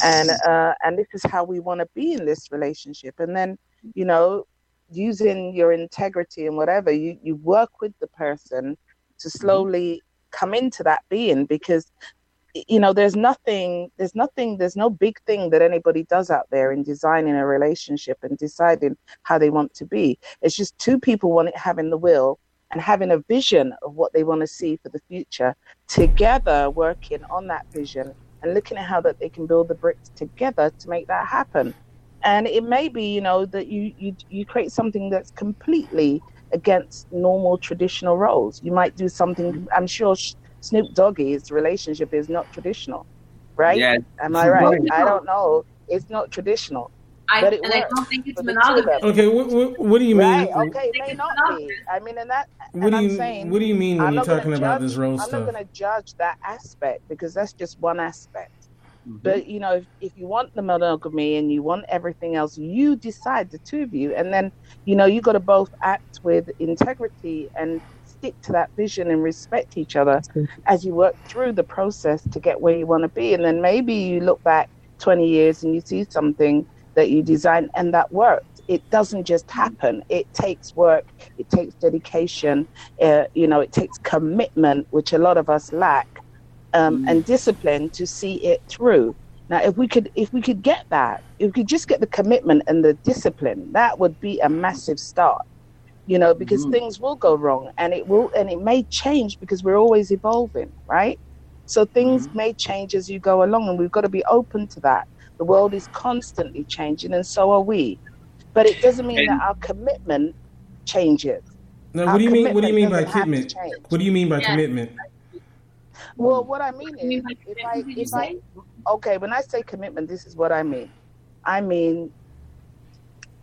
And uh, and this is how we want to be in this relationship. And then, you know, using your integrity and whatever, you, you work with the person to slowly come into that being because you know there's nothing there's nothing there's no big thing that anybody does out there in designing a relationship and deciding how they want to be it's just two people want it having the will and having a vision of what they want to see for the future together working on that vision and looking at how that they can build the bricks together to make that happen. And it may be you know that you you, you create something that's completely against normal traditional roles. You might do something mm-hmm. i'm sure snoop doggy's relationship is not traditional right? Yes, am i Right. i don't know. It's not traditional I, But it and I don't think it's for the two of monogamous. Okay, what, what, what do you mean? right okay it may not be i mean and that What and do I'm you saying What do you mean when I'm you're not gonna talking about judge- this role i'm stuff? not going to judge that aspect because that's just one aspect Mhm. But you know, if, if you want the monogamy and you want everything else, you decide the two of you, and then you know you got to both act with integrity and stick to that vision and respect each other as you work through the process to get where you want to be. And then maybe you look back 20 years and you see something that you design and that worked. It doesn't just happen. It takes work. It takes dedication. Uh, you know, it takes commitment, which a lot of us lack um, Mm. and discipline to see it through. Now, if we could, if we could get that, if we could just get the commitment and the discipline, that would be a massive start. You know, because Mhm. things will go wrong, and it will, and it may change because we're always evolving, right? So things may change as you go along, and we've got to be open to that. The world is constantly changing, and so are we. But it doesn't mean And- that our commitment changes. now, what do you mean? What do you mean by commitment doesn't have to commitment? change. What do you mean by Yes. commitment? Well, what I mean is, if I, if I, okay, when I say commitment, this is what I mean. I mean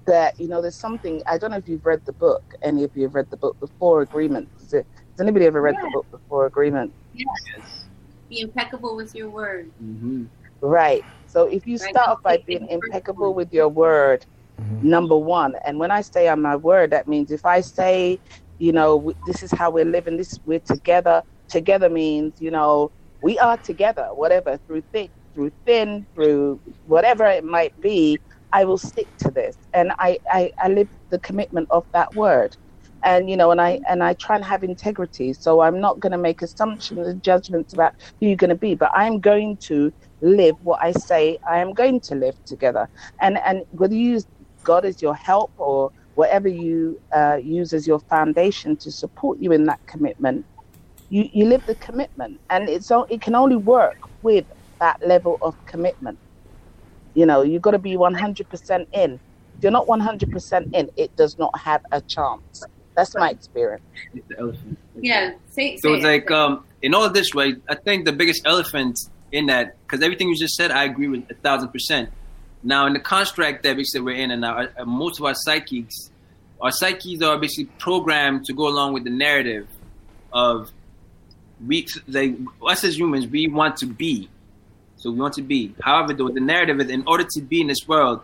that you know, there's something. I don't know if you've read the book. Any of you have read the book, The Four Agreements? Has, anybody ever read Yeah. the book, The Four Agreements? Yes. Be impeccable with your word. Mhm. Right. So if you start by being impeccable with your word, mm-hmm. number one, and when I stay on my word, that means if I say, you know, this is how we're living, this we're together. Together means, you know, we are together, whatever, through thick, through thin, through whatever it might be. I will stick to this, and I, I, I live the commitment of that word. And you know, and I and I try and have integrity. So I'm not going to make assumptions and judgments about who you're going to be, but I'm going to live what I say I am going to live together. And and whether you use God as your help or whatever you uh, use as your foundation to support you in that commitment, you, you live the commitment, and it's o- it can only work with that level of commitment. You know, you've got to be 100% in. If you're not 100% in, it does not have a chance. That's my experience. It's the elephant. Yeah, say, So it's it. like um, in all this, right? I think the biggest elephant in that, because everything you just said, I agree with a thousand percent. Now, in the construct that basically we're in, and our, uh, most of our psyches, our psyches are basically programmed to go along with the narrative of we, like us as humans, we want to be. So we want to be. However, though, the narrative is in order to be in this world,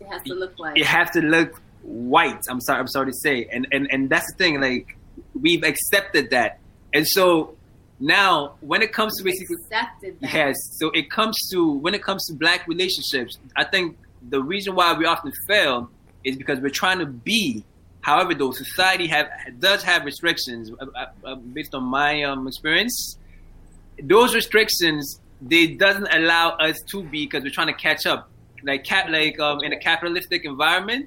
it has to look like it has to look white. I'm sorry. I'm sorry to say, and and and that's the thing. Like we've accepted that, and so now when it comes to basically accepted that. yes, so it comes to when it comes to black relationships. I think the reason why we often fail is because we're trying to be. However, though society have does have restrictions uh, uh, uh, based on my um, experience. Those restrictions they doesn't allow us to be because we're trying to catch up like cap like um in a capitalistic environment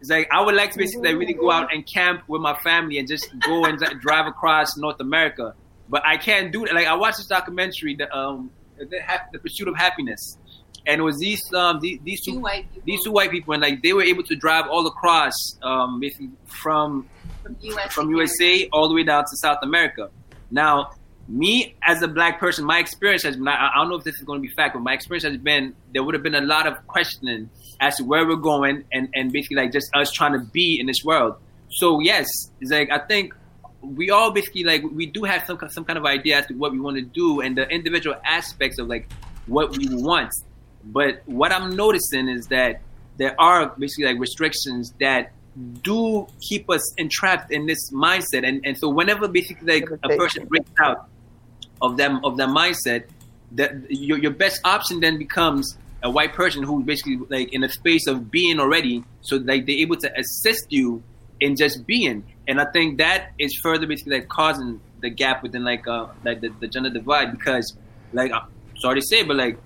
it's like i would like to basically really go out and camp with my family and just go and drive across north america but i can't do that like i watched this documentary the um the, the pursuit of happiness and it was these um these, these two Two white people these two white people and like they were able to drive all across um basically from from US from USA all the way down to South America. Now, me as a black person, my experience has been, I I don't know if this is going to be fact, but my experience has been there would have been a lot of questioning as to where we're going and, and basically like just us trying to be in this world. So yes, it's like I think we all basically like we do have some some kind of idea as to what we want to do and the individual aspects of like what we want. But what I'm noticing is that there are basically like restrictions that do keep us entrapped in this mindset. And, and so whenever basically like a person breaks out of them of that mindset that your, your best option then becomes a white person who's basically like in a space of being already so like they're able to assist you in just being and i think that is further basically like causing the gap within like uh like the, the gender divide because like i'm sorry to say but like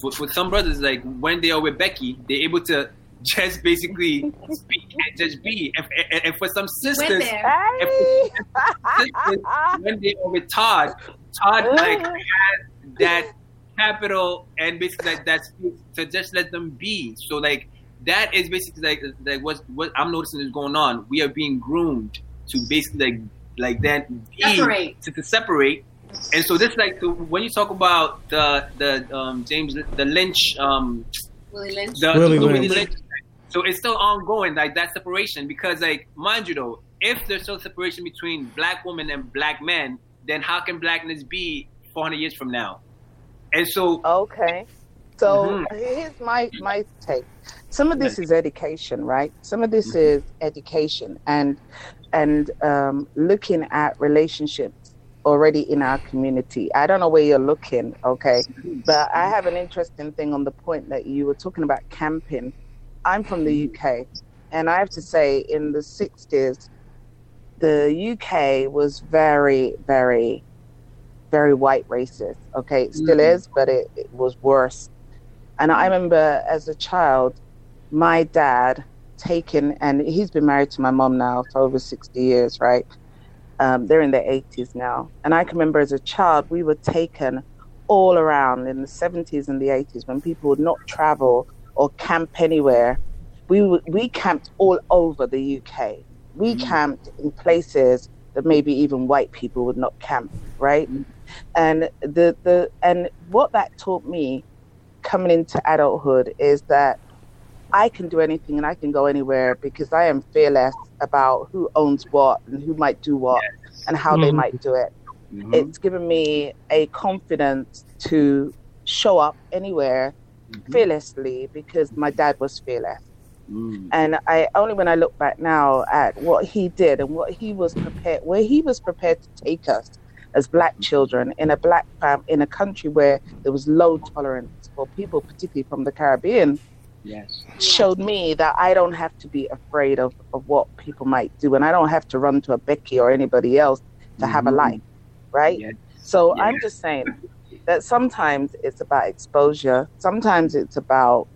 for, for some brothers like when they are with becky they're able to just basically speak and just be and, and, and for some sisters there. Hey. when they were with Todd, Todd like had that capital and basically like that's to just let them be. So like that is basically like like what what I'm noticing is going on. We are being groomed to basically like like that Separate. to, to separate. And so this like so when you talk about the the um, James the Lynch um Willie Lynch. the, Willie the Lynch. Lynch. So it's still ongoing, like that separation, because like mind you though, if there's still separation between black women and black men, then how can blackness be 400 years from now? And so Okay. So Mhm. here's my my take. Some of this is education, right? Some of this is education and and um, looking at relationships already in our community. I don't know where you're looking, okay, but I have an interesting thing on the point that you were talking about camping. I'm from the UK, and I have to say, in the '60s, the UK was very, very, very white racist. Okay, it still Mhm. is, but it, it was worse. And I remember as a child, my dad taken, and he's been married to my mom now for over 60 years, right? Um, they're in their 80s now. And I can remember as a child, we were taken all around in the 70s and the 80s when people would not travel or camp anywhere. We, we camped all over the UK. We Mhm. camped in places that maybe even white people would not camp, right? And the, the and what that taught me coming into adulthood is that I can do anything and I can go anywhere because I am fearless about who owns what and who might do what and how they Mhm. might do it. Mhm. It's given me a confidence to show up anywhere Mhm. fearlessly because my dad was fearless. Mm. And I only when I look back now at what he did and what he was prepared, where he was prepared to take us as black children in a black fam in a country where there was low tolerance for people, particularly from the Caribbean, yes. showed me that I don't have to be afraid of, of what people might do, and I don't have to run to a Becky or anybody else to have a Mhm. life, right? Yeah. So Yeah. I'm just saying that sometimes it's about exposure, sometimes it's about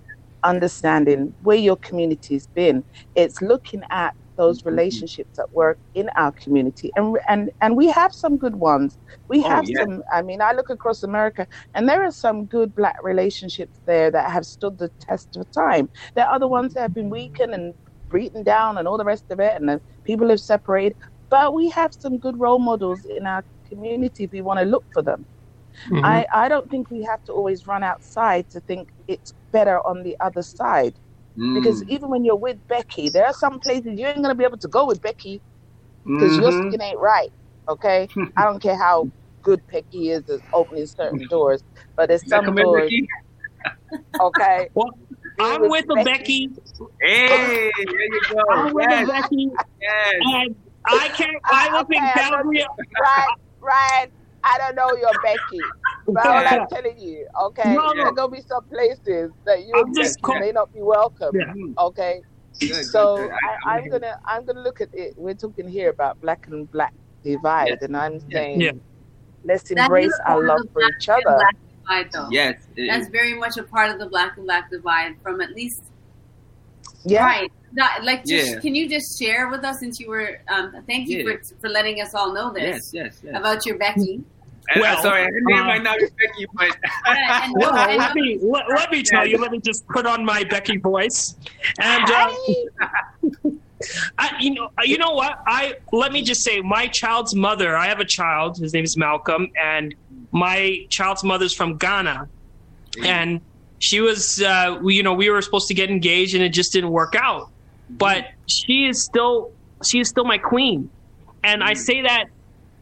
understanding where your community's been. It's looking at those relationships at work in our community. And and and we have some good ones. We Oh, have yeah. some i mean i look across america and there are some good black relationships there that have stood the test of time. There are other ones that have been weakened and beaten down and all the rest of it and people have separated. But we have some good role models in our community if we want to look for them. Mhm. I, I don't think we have to always run outside to think it's better on the other side because Mm. even when you're with Becky, there are some places you ain't gonna be able to go with Becky because your Mhm. skin ain't right. Okay, I don't care how good Becky is at opening certain doors, but there's some Recommend doors. Becky? Okay, Well, I'm with with a Becky. Becky. Hey, there you go. I'm with Yes, a Becky, yes. and I can't. I live in Okay, I Calgary. right, right. I don't know your Becky, but all I'm telling you, okay, No, no. there gonna be some places that you I'm just call- may not be welcome. Yeah. Okay, good, good, so good. I, I'm gonna I'm gonna look at it. We're talking here about black and black divide, Yes. and I'm saying Yeah. let's embrace our love for each other. divide, though. Yes. it- That's very much a part of the black and black divide from at least Yeah, right. Not, like, just, Yeah. can you just share with us since you were? Um, thank you Yeah. for for letting us all know yes, this yes, yes. about your Becky. Well, sorry, her name uh, might not be Becky, but Well, let me let, let me tell you. Let me just put on my Becky voice, and uh, I, you know, you know what? I let me just say, my child's mother. I have a child. His name is Malcolm, and my child's mother's from Ghana, and she was, uh, we, you know, we were supposed to get engaged, and it just didn't work out. But she is still, she is still my queen, and I say that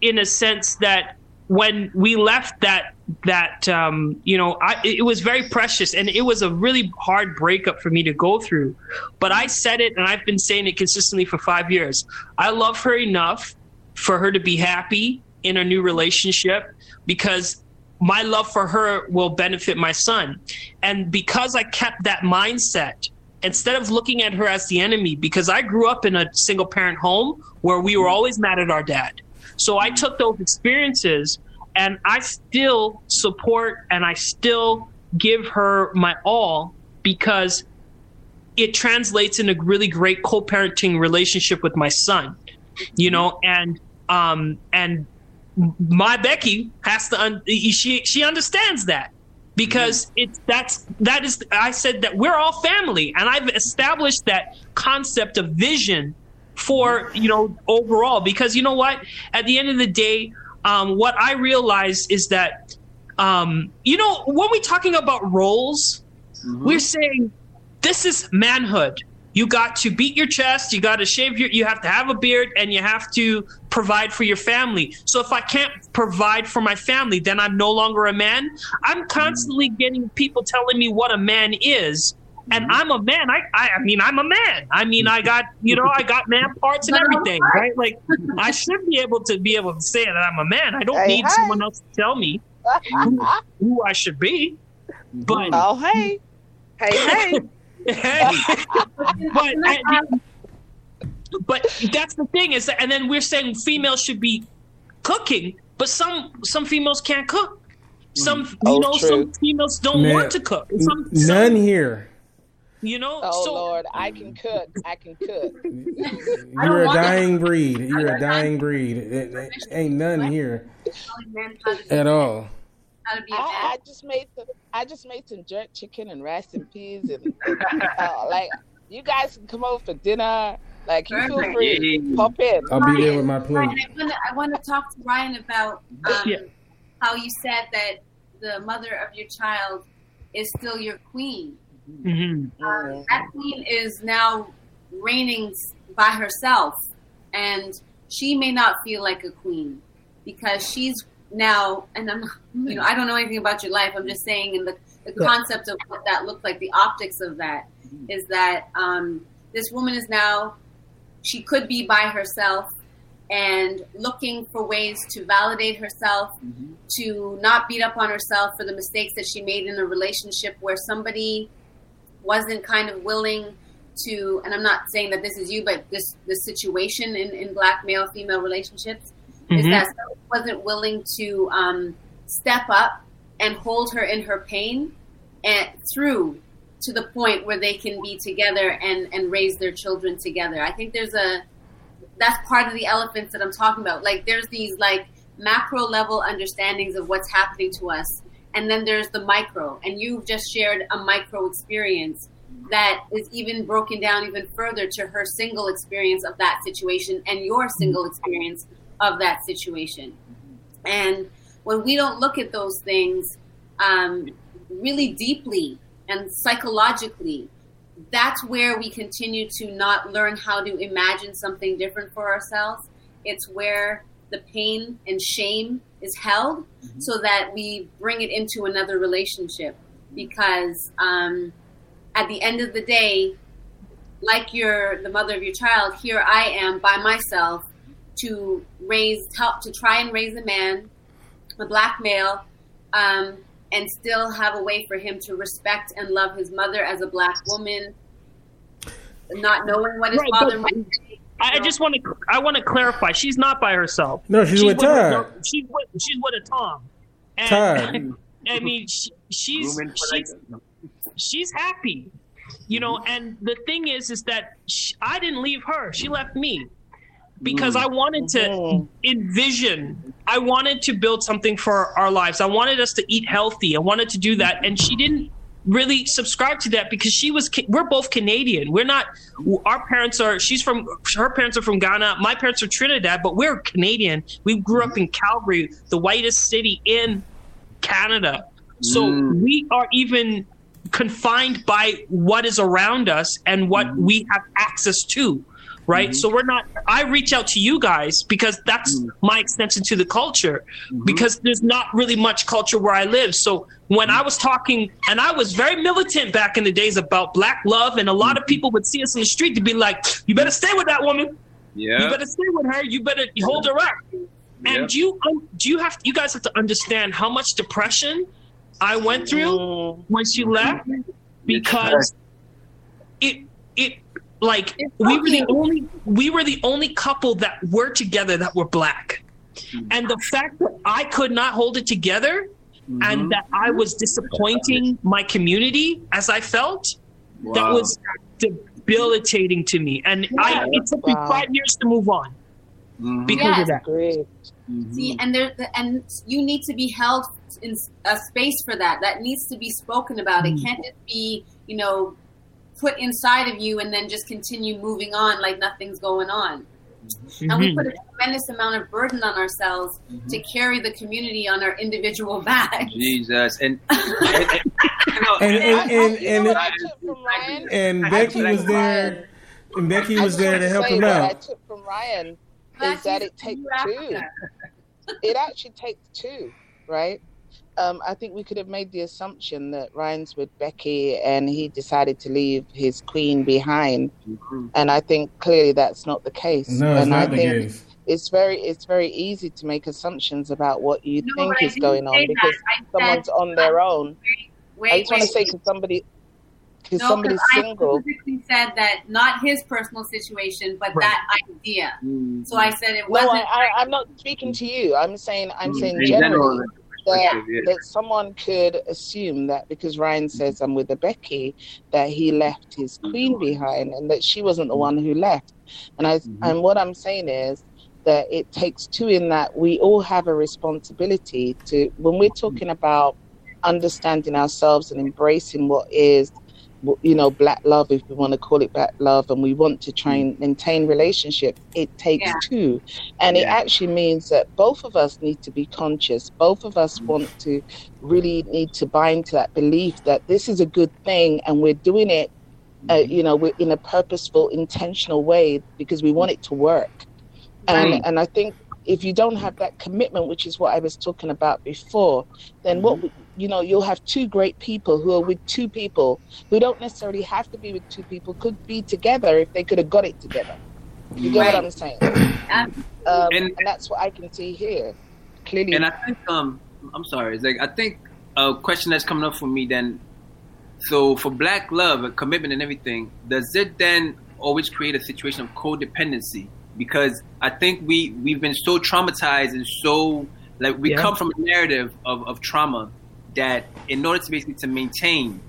in a sense that when we left that that um, you know I, it was very precious and it was a really hard breakup for me to go through. But i said it and i've been saying it consistently for five years. I love her enough for her to be happy in a new relationship because my love for her will benefit my son. And because i kept that mindset instead of looking at her as the enemy because i grew up in a single parent home where we were always mad at our dad so I took those experiences and I still support and I still give her my all because it translates in a really great co-parenting relationship with my son. You know, and um and my Becky has to un- she she understands that because it's that's that is I said that we're all family and I've established that concept of vision for you know overall. Because you know what? At the end of the day um, what i realized is that um, you know when we're talking about roles Mhm. we're saying this is manhood. You got to beat your chest. You got to shave your you have to have a beard and you have to provide for your family. So if i can't provide for my family then i'm no longer a man. I'm constantly getting people telling me what a man is and mm-hmm. I'm a man. I, I, I mean, I'm a man. I mean, I got, you know, I got man parts and everything, right? Like, I should be able to be able to say that I'm a man. I don't Hey, need hey. someone else to tell me who, who I should be. But oh hey, hey hey. but but that's the thing is, that, and then we're saying females should be cooking, but some some females can't cook. Some mm. you Oh, know true. some females don't Man, want to cook. Some, None some- here. You know. Oh so Lord, I can cook. I can cook. You're a want dying breed. You're a dying breed. It- it ain't none here telling men how to, at all. how to be a I, man. I just made some. I just made some jerk chicken and rice and peas and, and uh, like you guys can come over for dinner. Like you feel free, Yeah. pop in. I'll be there with my plate. Ryan, I want to I want to talk to Ryan about um, Yeah. how you said that the mother of your child is still your queen. Mhm. Um, that queen is now reigning by herself, and she may not feel like a queen because she's now. And I'm, you know, I don't know anything about your life. I'm just saying, in the the Yeah. concept of what that looked like, the optics of that is that um, this woman is now. She could be by herself and looking for ways to validate herself Mhm. to not beat up on herself for the mistakes that she made in a relationship where somebody wasn't kind of willing to and I'm not saying that this is you, but this the situation in, in black male female relationships is Mhm. that wasn't willing to um, step up and hold her in her pain and through to the point where they can be together and and raise their children together. I think there's a that's part of the elephants that I'm talking about. Like there's these like macro level understandings of what's happening to us and then there's the micro. And you've just shared a micro experience that is even broken down even further to her single experience of that situation and your single experience of that situation. And when we don't look at those things um, really deeply and psychologically that's where we continue to not learn how to imagine something different for ourselves. It's where the pain and shame is held mm-hmm. so that we bring it into another relationship because um, at the end of the day like you're the mother of your child here i am by myself to raise help to try and raise a man a black male um, and still have a way for him to respect and love his mother as a black woman not knowing what his right, father might be I just want to I want to clarify. She's not by herself. No, she's, she's with Todd. She's with she's with a Tom. And, Todd. I mean, she, she's she's, she's happy, you know. And the thing is, is that she, I didn't leave her. She left me because I wanted to mm-hmm. envision. I wanted to build something for our lives. I wanted us to eat healthy. I wanted to do that, and she didn't really subscribe to that because she was we're both Canadian. We're not our parents are she's from her parents are from Ghana, my parents are Trinidad, but we're Canadian. We grew up in Calgary, the whitest city in Canada. So mm. we are even confined by what is around us and what mm. we have access to right? Mm-hmm. So we're not. I reach out to you guys because that's mm-hmm. my extension to the culture. Mm-hmm. Because there's not really much culture where I live. So when I was talking, and I was very militant back in the days about black love, and a lot of mm-hmm. people would see us in the street to be like, "You better stay with that woman. Yeah. You better stay with her. You better hold her up." And you um, do you have you guys have to understand how much depression I went through mm. when she left because it it like we were the only we were the only couple that were together that were black. Mm-hmm. And the fact that I could not hold it together mm-hmm. and that I was disappointing my community as I felt, wow. that was debilitating to me. And yeah, I it took wow. me five years to move on. Mm-hmm. Because yes. of that. Great. Mm-hmm. See, and there, and you need to be held in a space for that. That needs to be spoken about. It mm. can't just be, you know, put inside of you and then just continue moving on like nothing's going on. Mm-hmm. And we mm-hmm. put a tremendous amount of burden on ourselves mm-hmm. to carry the community on our individual backs. Jesus. And and and, and Becky was there and Becky was there to help him out. I took from Ryan is that it takes two. It actually takes two, right? Um, I think we could have made the assumption that Ryan's with Becky and he decided to leave his queen behind. Mm-hmm. And I think clearly that's not the case. No, it's and not I the think case. It's very, it's very easy to make assumptions about what you no, think is going on because someone's on their own. Wait, I just wait, want to say to somebody, because no, somebody's single. I specifically said that not his personal situation, but right. that idea. Mm-hmm. So I said it wasn't. No, I, am not speaking to you. I'm saying I'm mm-hmm. saying generally. That, yeah. that someone could assume that because Ryan mm-hmm. says I'm with a Becky, that he mm-hmm. left his queen behind and that she wasn't the mm-hmm. one who left. And I mm-hmm. and what I'm saying is that it takes two in that we all have a responsibility to when we're talking about understanding ourselves and embracing what is you know, black love, if we want to call it black love, and we want to try and maintain relationships, it takes yeah. two. And yeah. it actually means that both of us need to be conscious. Both of us want to really need to bind to that belief that this is a good thing and we're doing it, uh, mm-hmm. you know, we're in a purposeful, intentional way because we want it to work. And, right. and I think if you don't have that commitment, which is what I was talking about before, then what mm-hmm you know, you'll have two great people who are with two people who don't necessarily have to be with two people, could be together if they could have got it together. You get right. what I'm saying? Um, and, and, that's what I can see here clearly. And I think, um, I'm sorry, it's like I think a question that's coming up for me then. So for black love, and commitment, and everything, does it then always create a situation of codependency? Because I think we we've been so traumatized and so like we yeah. come from a narrative of, of trauma that in order to basically to maintain,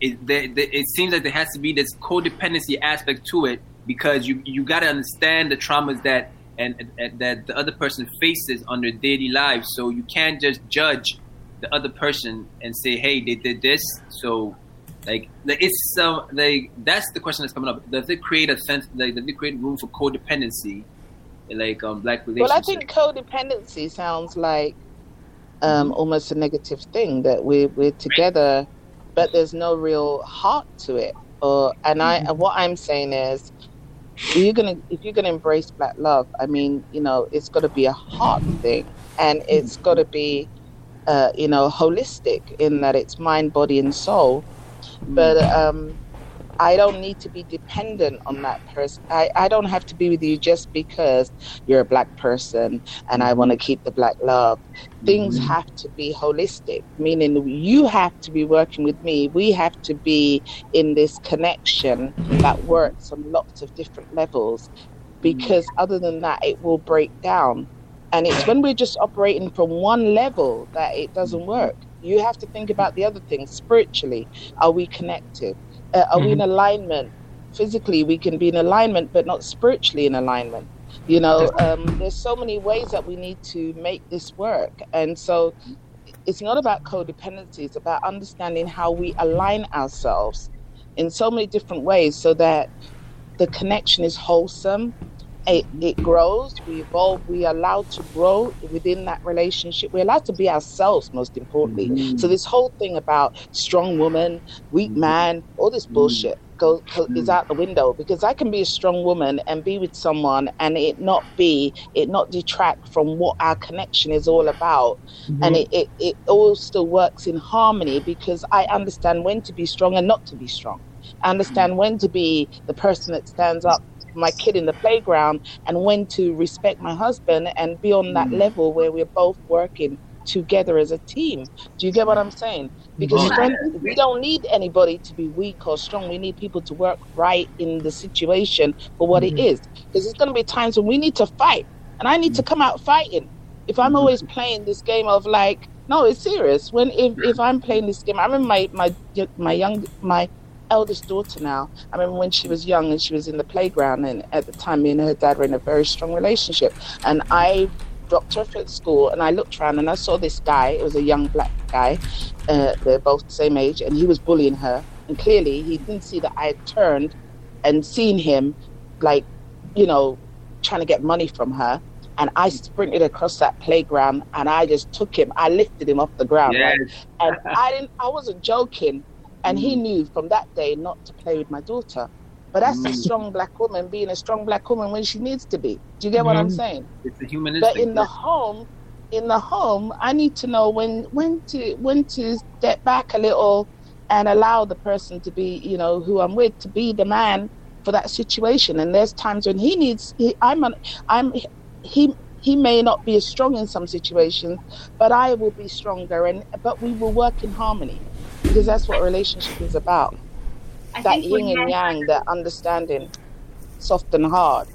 it, it seems like there has to be this codependency aspect to it because you you got to understand the traumas that and, and, that the other person faces on their daily lives. So you can't just judge the other person and say, "Hey, they did this." So, like, it's some like that's the question that's coming up. Does it create a sense? Like, does it create room for codependency? Like um, black relationships. Well, I think codependency sounds like um, mm-hmm. almost a negative thing that we we're together, but there's no real heart to it. Or and mm-hmm. I what I'm saying is you're gonna if you're gonna embrace black love i mean you know it's got to be a heart thing and it's got to be uh, you know holistic in that it's mind body and soul but um I don't need to be dependent on that person. I, I don't have to be with you just because you're a black person and I want to keep the black love. Things mm-hmm. have to be holistic, meaning you have to be working with me. We have to be in this connection that works on lots of different levels because other than that, it will break down. And it's when we're just operating from one level that it doesn't work. You have to think about the other things spiritually. Are we connected? Uh, are mm-hmm. we in mm-hmm. alignment? Physically, we can be in alignment, but not spiritually in alignment. You know, um, there's so many ways that we need to make this work. And so it's not about codependency, it's about understanding how we align ourselves in so many different ways so that the connection is wholesome it, it grows, we evolve, we are allowed to grow within that relationship. We're allowed to be ourselves, most importantly. Mm-hmm. So, this whole thing about strong woman, weak mm-hmm. man, all this mm-hmm. bullshit go, go, is out the window because I can be a strong woman and be with someone and it not be, it not detract from what our connection is all about. Mm-hmm. And it, it, it all still works in harmony because I understand when to be strong and not to be strong. I understand when to be the person that stands up my kid in the playground and when to respect my husband and be on that mm. level where we're both working together as a team. Do you get what I'm saying? Because we don't need anybody to be weak or strong. We need people to work right in the situation for what mm-hmm. it is. Because there's going to be times when we need to fight, and I need to come out fighting. If I'm always playing this game of like, no, it's serious. When if, if I'm playing this game, I remember my my my young my eldest daughter now. I remember when she was young and she was in the playground, and at the time, me and her dad were in a very strong relationship. And I dropped her off at school, and I looked around and I saw this guy. It was a young black guy. Uh, they're both the same age, and he was bullying her. And clearly, he didn't see that I had turned and seen him, like, you know, trying to get money from her and I sprinted across that playground and I just took him. I lifted him off the ground, yes. right? And I didn't. I wasn't joking. And he mm. knew from that day not to play with my daughter. But that's mm. a strong black woman being a strong black woman when she needs to be. Do you get mm what I'm mm-hmm. saying? It's a humanistic. But in the home, in the home, I need to know when when to when to step back a little and allow the person to be, you know, who I'm with to be the man for that situation. And there's times when he needs. He, I'm an, I'm he he may not be as strong in some situations, but I will be stronger, and but we will work in harmony because that's what relationship is about. I that yin and yang, that understanding, soft and hard.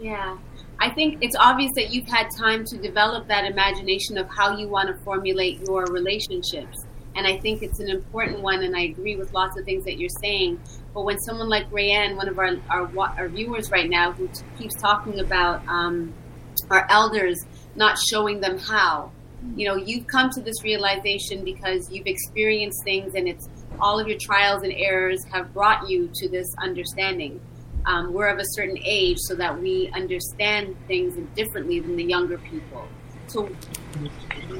Yeah. I think it's obvious that you've had time to develop that imagination of how you want to formulate your relationships. And I think it's an important one, and I agree with lots of things that you're saying. But when someone like Rayanne, one of our, our, our viewers right now, who keeps talking about um, our elders not showing them how, you know you've come to this realization because you've experienced things and it's all of your trials and errors have brought you to this understanding. Um, we're of a certain age so that we understand things differently than the younger people so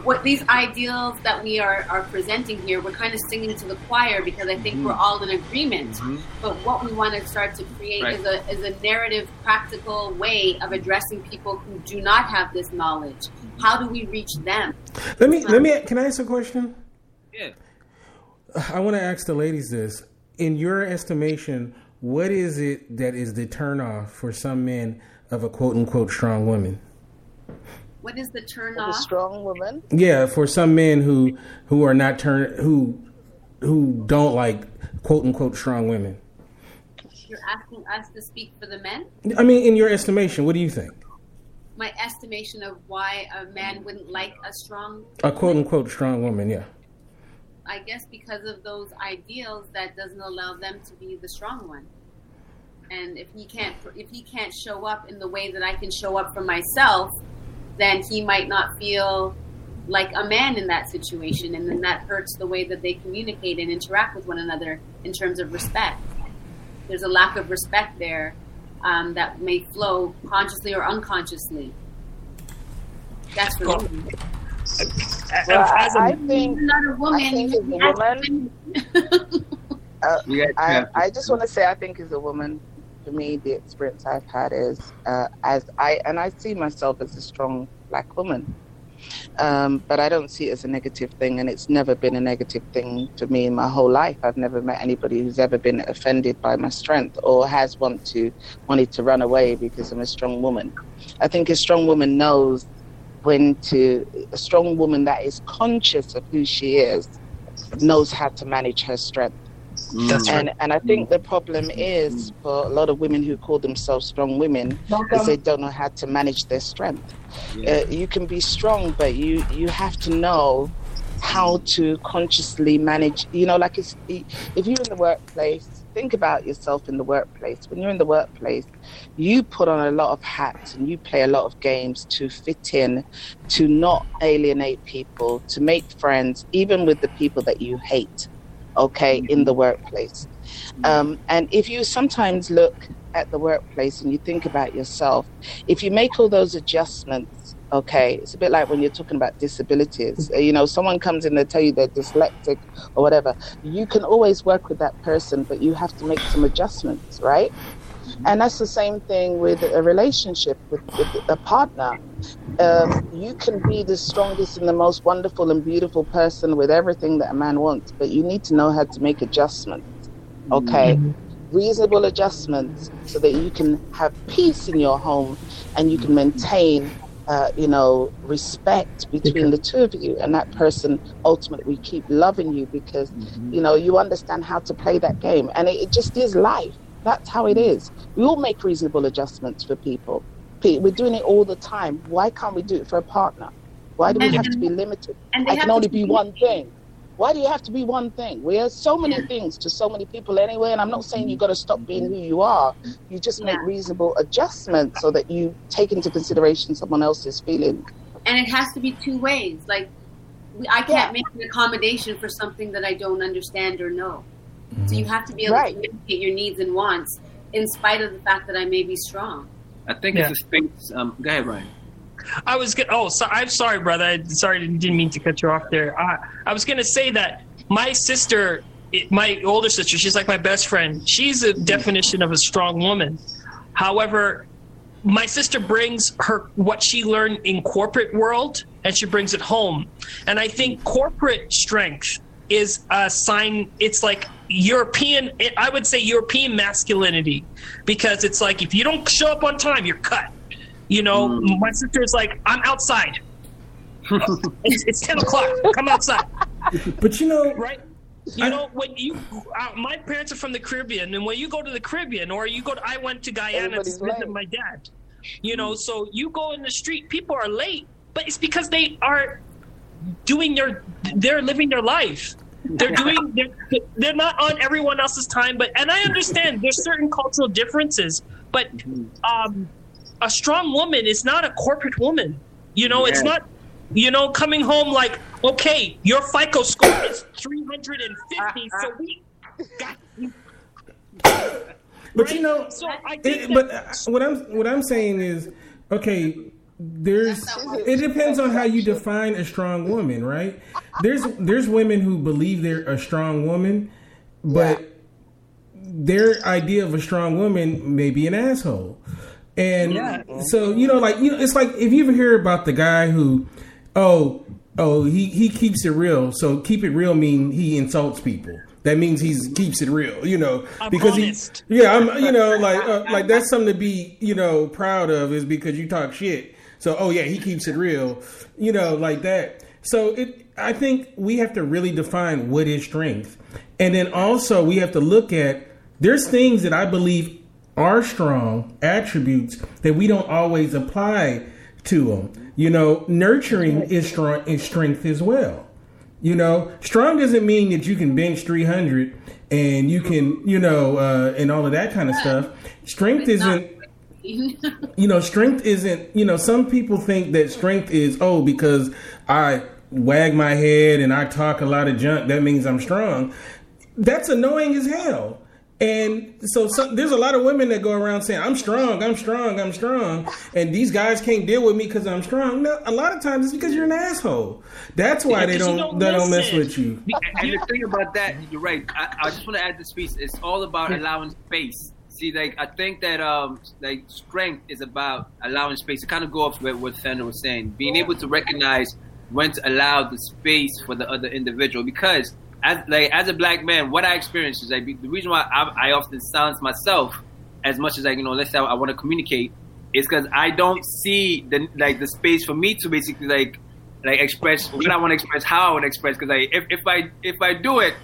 what these ideals that we are, are presenting here, we're kind of singing to the choir because I think mm-hmm. we're all in agreement. Mm-hmm. But what we want to start to create right. is, a, is a narrative, practical way of addressing people who do not have this knowledge. How do we reach them? Let me, let me, can I ask a question? Yeah. I want to ask the ladies this. In your estimation, what is it that is the turnoff for some men of a quote unquote strong woman? What is the turn off? A strong woman. Yeah, for some men who who are not turn who who don't like quote unquote strong women. You're asking us to speak for the men. I mean, in your estimation, what do you think? My estimation of why a man wouldn't like a strong. A quote unquote strong woman, yeah. I guess because of those ideals, that doesn't allow them to be the strong one. And if he can't, if he can't show up in the way that I can show up for myself, then he might not feel like a man in that situation, and then that hurts the way that they communicate and interact with one another in terms of respect. There's a lack of respect there um, that may flow consciously or unconsciously. That's for Well, me. Well, As a- I, I think I'm not a woman. I think as a woman, We got I. I just want to say, I think as a woman, for me, the experience I've had is uh, as I and I see myself as a strong black woman, um, but I don't see it as a negative thing, and it's never been a negative thing to me in my whole life. I've never met anybody who's ever been offended by my strength or has want to wanted to run away because I'm a strong woman. I think a strong woman knows when to a strong woman that is conscious of who she is knows how to manage her strength. That's right. And and I think the problem is for a lot of women who call themselves strong women is they don't know how to manage their strength. Yeah. Uh, you can be strong, but you you have to know how to consciously manage. You know, like it's, if you're in the workplace, think about yourself in the workplace. When you're in the workplace, you put on a lot of hats and you play a lot of games to fit in, to not alienate people, to make friends, even with the people that you hate. Okay, in the workplace. Um, and if you sometimes look at the workplace and you think about yourself, if you make all those adjustments, okay, it's a bit like when you're talking about disabilities. Uh, You know, someone comes in, they tell you they're dyslexic or whatever. You can always work with that person, but you have to make some adjustments, right? And that's the same thing with a relationship with, with a partner. Um, you can be the strongest and the most wonderful and beautiful person with everything that a man wants, but you need to know how to make adjustments. Okay, reasonable adjustments so that you can have peace in your home and you can maintain, uh, you know, respect between the two of you, and that person ultimately keep loving you because you know you understand how to play that game, and it, it just is life. That's how it is. We all make reasonable adjustments for people. We're doing it all the time. Why can't we do it for a partner? Why do we have to be limited? And I can only be be- one thing. Why do you have to be one thing? We are so many things to so many people anyway, and I'm not saying you've got to stop being who you are. You just make reasonable adjustments so that you take into consideration someone else's feelings. and it has to be two ways. Like I can't make an accommodation for something that I don't understand or know. So you have to be able Right. to communicate your needs and wants, in spite of the fact that I may be strong. I think Yeah. it's a space. Um, go ahead, Ryan. I was gonna. Oh, so, I'm sorry, brother. I sorry, didn't mean to cut you off there. I, I was gonna say that my sister, it- my older sister, she's like my best friend. She's a definition of a strong woman. However, my sister brings her what she learned in corporate world, and she brings it home. And I think corporate strength is a sign. It's like European. I would say European masculinity, because it's like if you don't show up on time, you're cut. You know, my sister is like, I'm outside. it's, it's 10 o'clock. Come outside. But you know, Right? You know, when you, uh, my parents are from the Caribbean, and when you go to the Caribbean, or you go to, I went to Guyana to visit late. my dad. You know, so you go in the street, people are late, but it's because they are doing their, they're living their life. They're doing, they're, they're not on everyone else's time, but, and I understand there's certain cultural differences, but um, a strong woman is not a corporate woman. You know, it's not, you know, coming home like, okay, your FICO score is 350, so we got. but you know, So I think It, but uh, what I'm what I'm saying is, okay, there's That's not what- it depends on how you define a strong woman, right? There's there's women who believe they're a strong woman, but their idea of a strong woman may be an asshole. And Yeah. so you know, like you know, it's like if you ever hear about the guy who, oh, oh, he he keeps it real. So keep it real mean he insults people. That means he's keeps it real, you know, I'm because honest. he, yeah, I'm, you know, like uh, like that's something to be, you know, proud of is because you talk shit. So oh yeah, he keeps it real, you know, like that. So it, I think we have to really define what is strength, and then also we have to look at there's things that I believe are strong attributes that we don't always apply to them. You know, nurturing is strong is strength as well. You know, strong doesn't mean that you can bench 300 and you can, you know, uh, and all of that kind of stuff. Strength isn't, you know, strength isn't, you know, some people think that strength is, oh, because I wag my head and I talk a lot of junk, that means I'm strong. That's annoying as hell. And so, so, there's a lot of women that go around saying, I'm strong, I'm strong, I'm strong. And these guys can't deal with me because I'm strong. No, a lot of times it's because you're an asshole. That's why Yeah, they 'cause don't, don't they don't mess with you. And the thing about that, you're right. I, I just want to add this piece. It's all about allowing space. See, like I think that um, like strength is about allowing space. To kind of go off with what Fender was saying, being able to recognize when to allow the space for the other individual. Because as like as a black man, what I experience is like the reason why I, I often silence myself as much as like you know, let's say I, I want to communicate, is because I don't see the like the space for me to basically like like express what I want to express, how I want to express. Because like if, if I if I do it,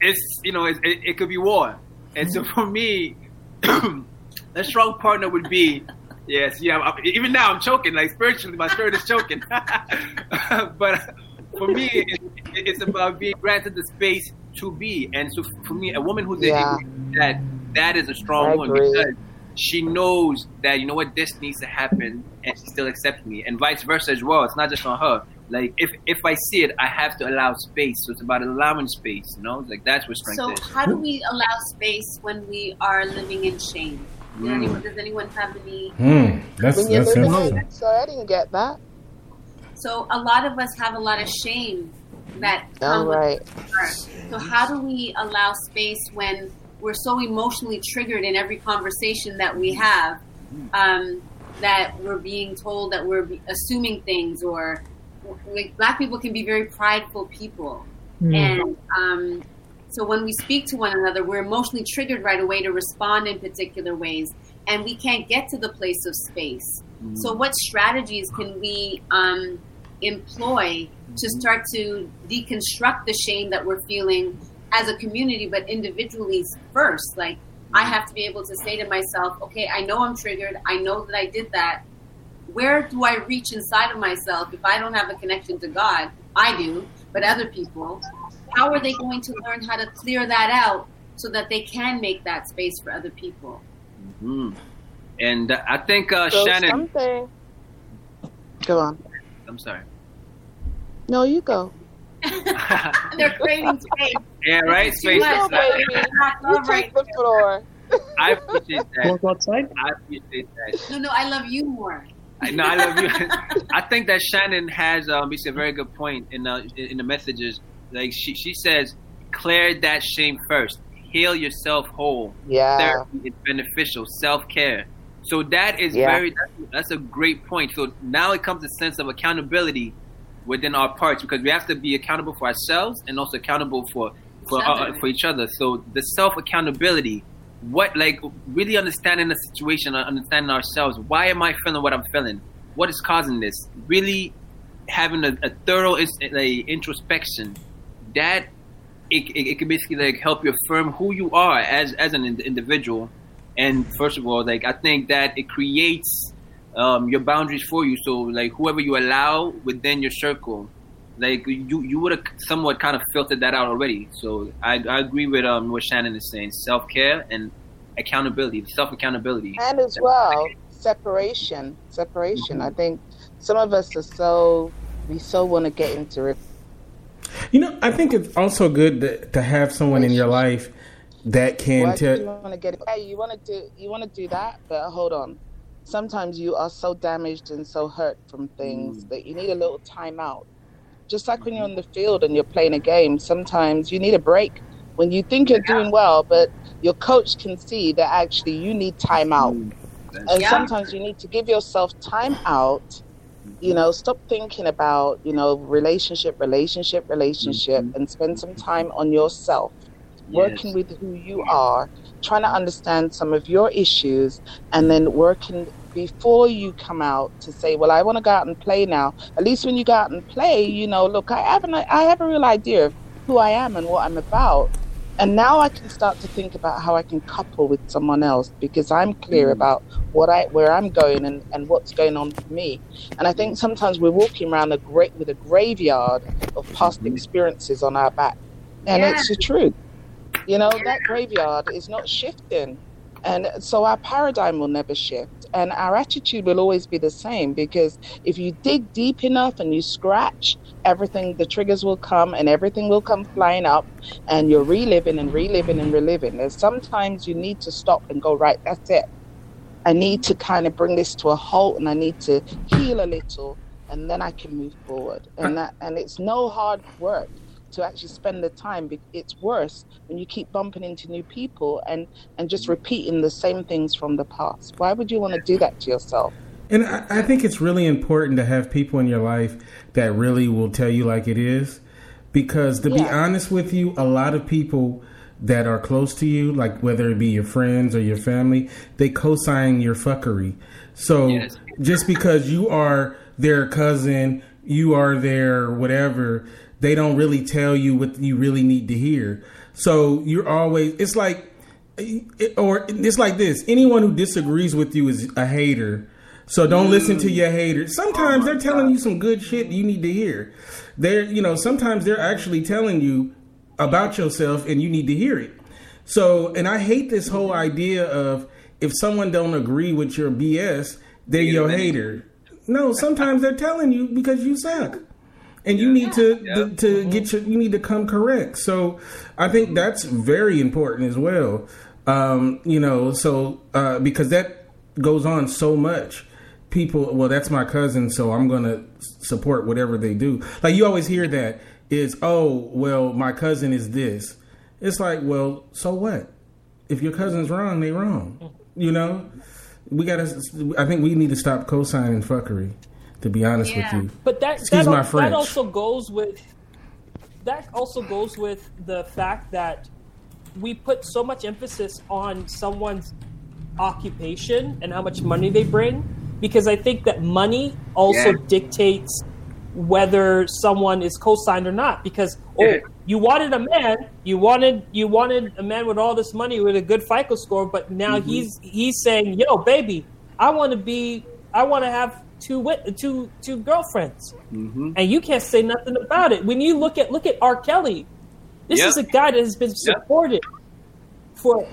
it's you know it, it, it could be war. And so for me, a strong partner would be yes, yeah. I'm, even now I'm choking like spiritually, my spirit is choking. but for me, it, it's about being granted the space to be. And so for me, a woman who's Yeah. that that is a strong I woman agree. because she knows that you know what this needs to happen and she still accepts me and vice versa as well it's not just on her like if if i see it i have to allow space so it's about allowing space you know like that's what strength So is how do we allow space when we are living in shame? Does, Mm. anyone, does anyone have any? Hmm, that's When you're that's living interesting. in so I didn't get that. So a lot of us have a lot of shame that All come with right. So how do we allow space when we're so emotionally triggered in every conversation that we have um, that we're being told that we're assuming things or like black people can be very prideful people and um, so when we speak to one another we're emotionally triggered right away to respond in particular ways and we can't get to the place of space so what strategies can we um, employ to start to deconstruct the shame that we're feeling as a community, but individually first? Like, I have to be able to say to myself, okay, I know I'm triggered. I know that I did that. Where do I reach inside of myself if I don't have a connection to God? I do, but other people, how are they going to learn how to clear that out so that they can make that space for other people? Mhm. and uh, i think uh So shannon something. Go on. i'm sorry No, you go. They're creating space. yeah right Too space much. No, baby. You love take right the floor. i appreciate that Want go outside? i appreciate that No, no, I love you more. I know I love you. I think that Shannon has um, it's a very good point in the in the messages. Like she she says, clear that shame first. Heal yourself whole. Yeah. Therapy is beneficial. Self care. So that is Yeah. very that's, that's a great point. So now it comes a sense of accountability within our parts because we have to be accountable for ourselves and also accountable for for uh, for each other. So the self accountability, what like really understanding the situation, understanding ourselves. Why am I feeling what I'm feeling? What is causing this? Really having a, a thorough like, introspection. That it, it, it can basically like help you affirm who you are as as an ind- individual. And first of all, like I think that it creates um, your boundaries for you. So like whoever you allow within your circle, like you you would have somewhat kind of filtered that out already. So I, I agree with um what Shannon is saying: self care and accountability, self accountability. And as well, separation. Separation. I think some of us are so we so want to get into it. You know, I think it's also good to, to have someone in your life that can Why do you want to get it? Hey, you want to do you want to do that, but hold on. Sometimes you are so damaged and so hurt from things that you need a little time out. Just like when you're mm-hmm. on the field and you're playing a game, sometimes you need a break. When you think you're doing well, but your coach can see that actually you need time out. Mm-hmm. And Yeah. sometimes you need to give yourself time out. You know, stop thinking about, you know, relationship, relationship, relationship, mm-hmm. and spend some time on yourself, working with who you are, trying to understand some of your issues, and then working before you come out to say, well, I want to go out and play now. At least when you go out and play, you know, look, I have an, I have a real idea of who I am and what I'm about. And now I can start to think about how I can couple with someone else because I'm clear Mm. about what I where I'm going and, and what's going on for me. And I think sometimes we're walking around a great with a graveyard of past Mhm. experiences on our back. And Yeah. it's the truth. You know, that graveyard is not shifting. And so our paradigm will never shift. And our attitude will always be the same because if you dig deep enough and you scratch, everything, the triggers will come and everything will come flying up and you're reliving and reliving and reliving. And sometimes you need to stop and go, right, that's it. I need to kind of bring this to a halt and I need to heal a little and then I can move forward. And that and it's no hard work to actually spend the time. It's worse when you keep bumping into new people and and just repeating the same things from the past. Why would you want to do that to yourself? And I, I think it's really important to have people in your life that really will tell you like it is. Because to be honest with you, a lot of people that are close to you, like whether it be your friends or your family, they co sign your fuckery. So Yes. just because you are their cousin, you are their whatever, they don't really tell you what you really need to hear. So you're always, it's like, or it's like this anyone who disagrees with you is a hater. So don't listen to your haters. Sometimes they're telling you some good shit you need to hear. They're, you know, sometimes they're actually telling you about yourself and you need to hear it. So, and I hate this whole idea of if someone don't agree with your BS, they're your hater. No, sometimes they're telling you because you suck. And you need to Yeah. to get your you need to come correct. So I think that's very important as well. Um, you know, so uh, because that goes on so much. People, well, that's my cousin, so I'm gonna support whatever they do. Like you always hear that is, oh, well, my cousin is this. It's like, well, so what? If your cousin's wrong, they wrong. You know, we gotta. I think we need to stop co-signing fuckery. To be honest Yeah. with you, But that Excuse that, my French. that also goes with that also goes with the fact that we put so much emphasis on someone's occupation and how much money they bring because I think that money also Yeah. dictates whether someone is co-signed or not because Yeah. oh you wanted a man you wanted you wanted a man with all this money with a good FICO score but now Mm-hmm. he's he's saying yo baby I want to be I want to have two wit- two two girlfriends Mm-hmm. and you can't say nothing about it. When you look at look at R. Kelly, this Yep. is a guy that has been Yep. supported for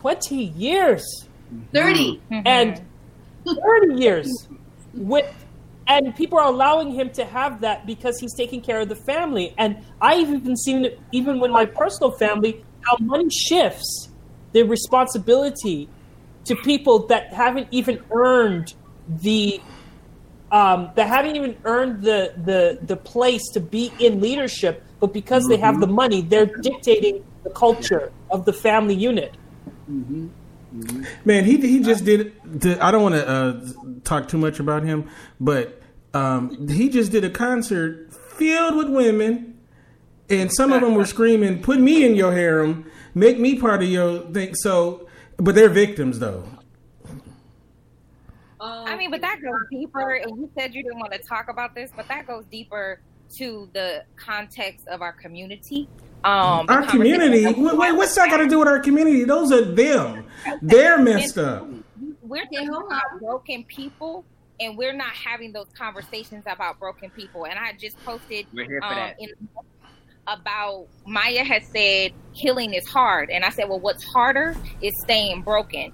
twenty years 30. and thirty years with, and people are allowing him to have that because he's taking care of the family. And I've even seen it, even with my personal family, how money shifts the responsibility to people that haven't even earned the um, that haven't even earned the, the the place to be in leadership, but because they have the money, they're dictating the culture of the family unit. Man, he he just did. did I don't want to uh, talk too much about him, but um, he just did a concert filled with women, and some of them were screaming, "Put me in your harem, make me part of your thing." So, but they're victims though. I mean, but that goes deeper. And you said you didn't want to talk about this, but that goes deeper to the context of our community. Um, Our community. Wait, wait, what's that got to do with our community? Those are them. They're messed up. We're talking hold about broken people, and we're not having those conversations about broken people. And I just posted We're here for um, in, about Maya has said healing is hard, and I said, well, what's harder is staying broken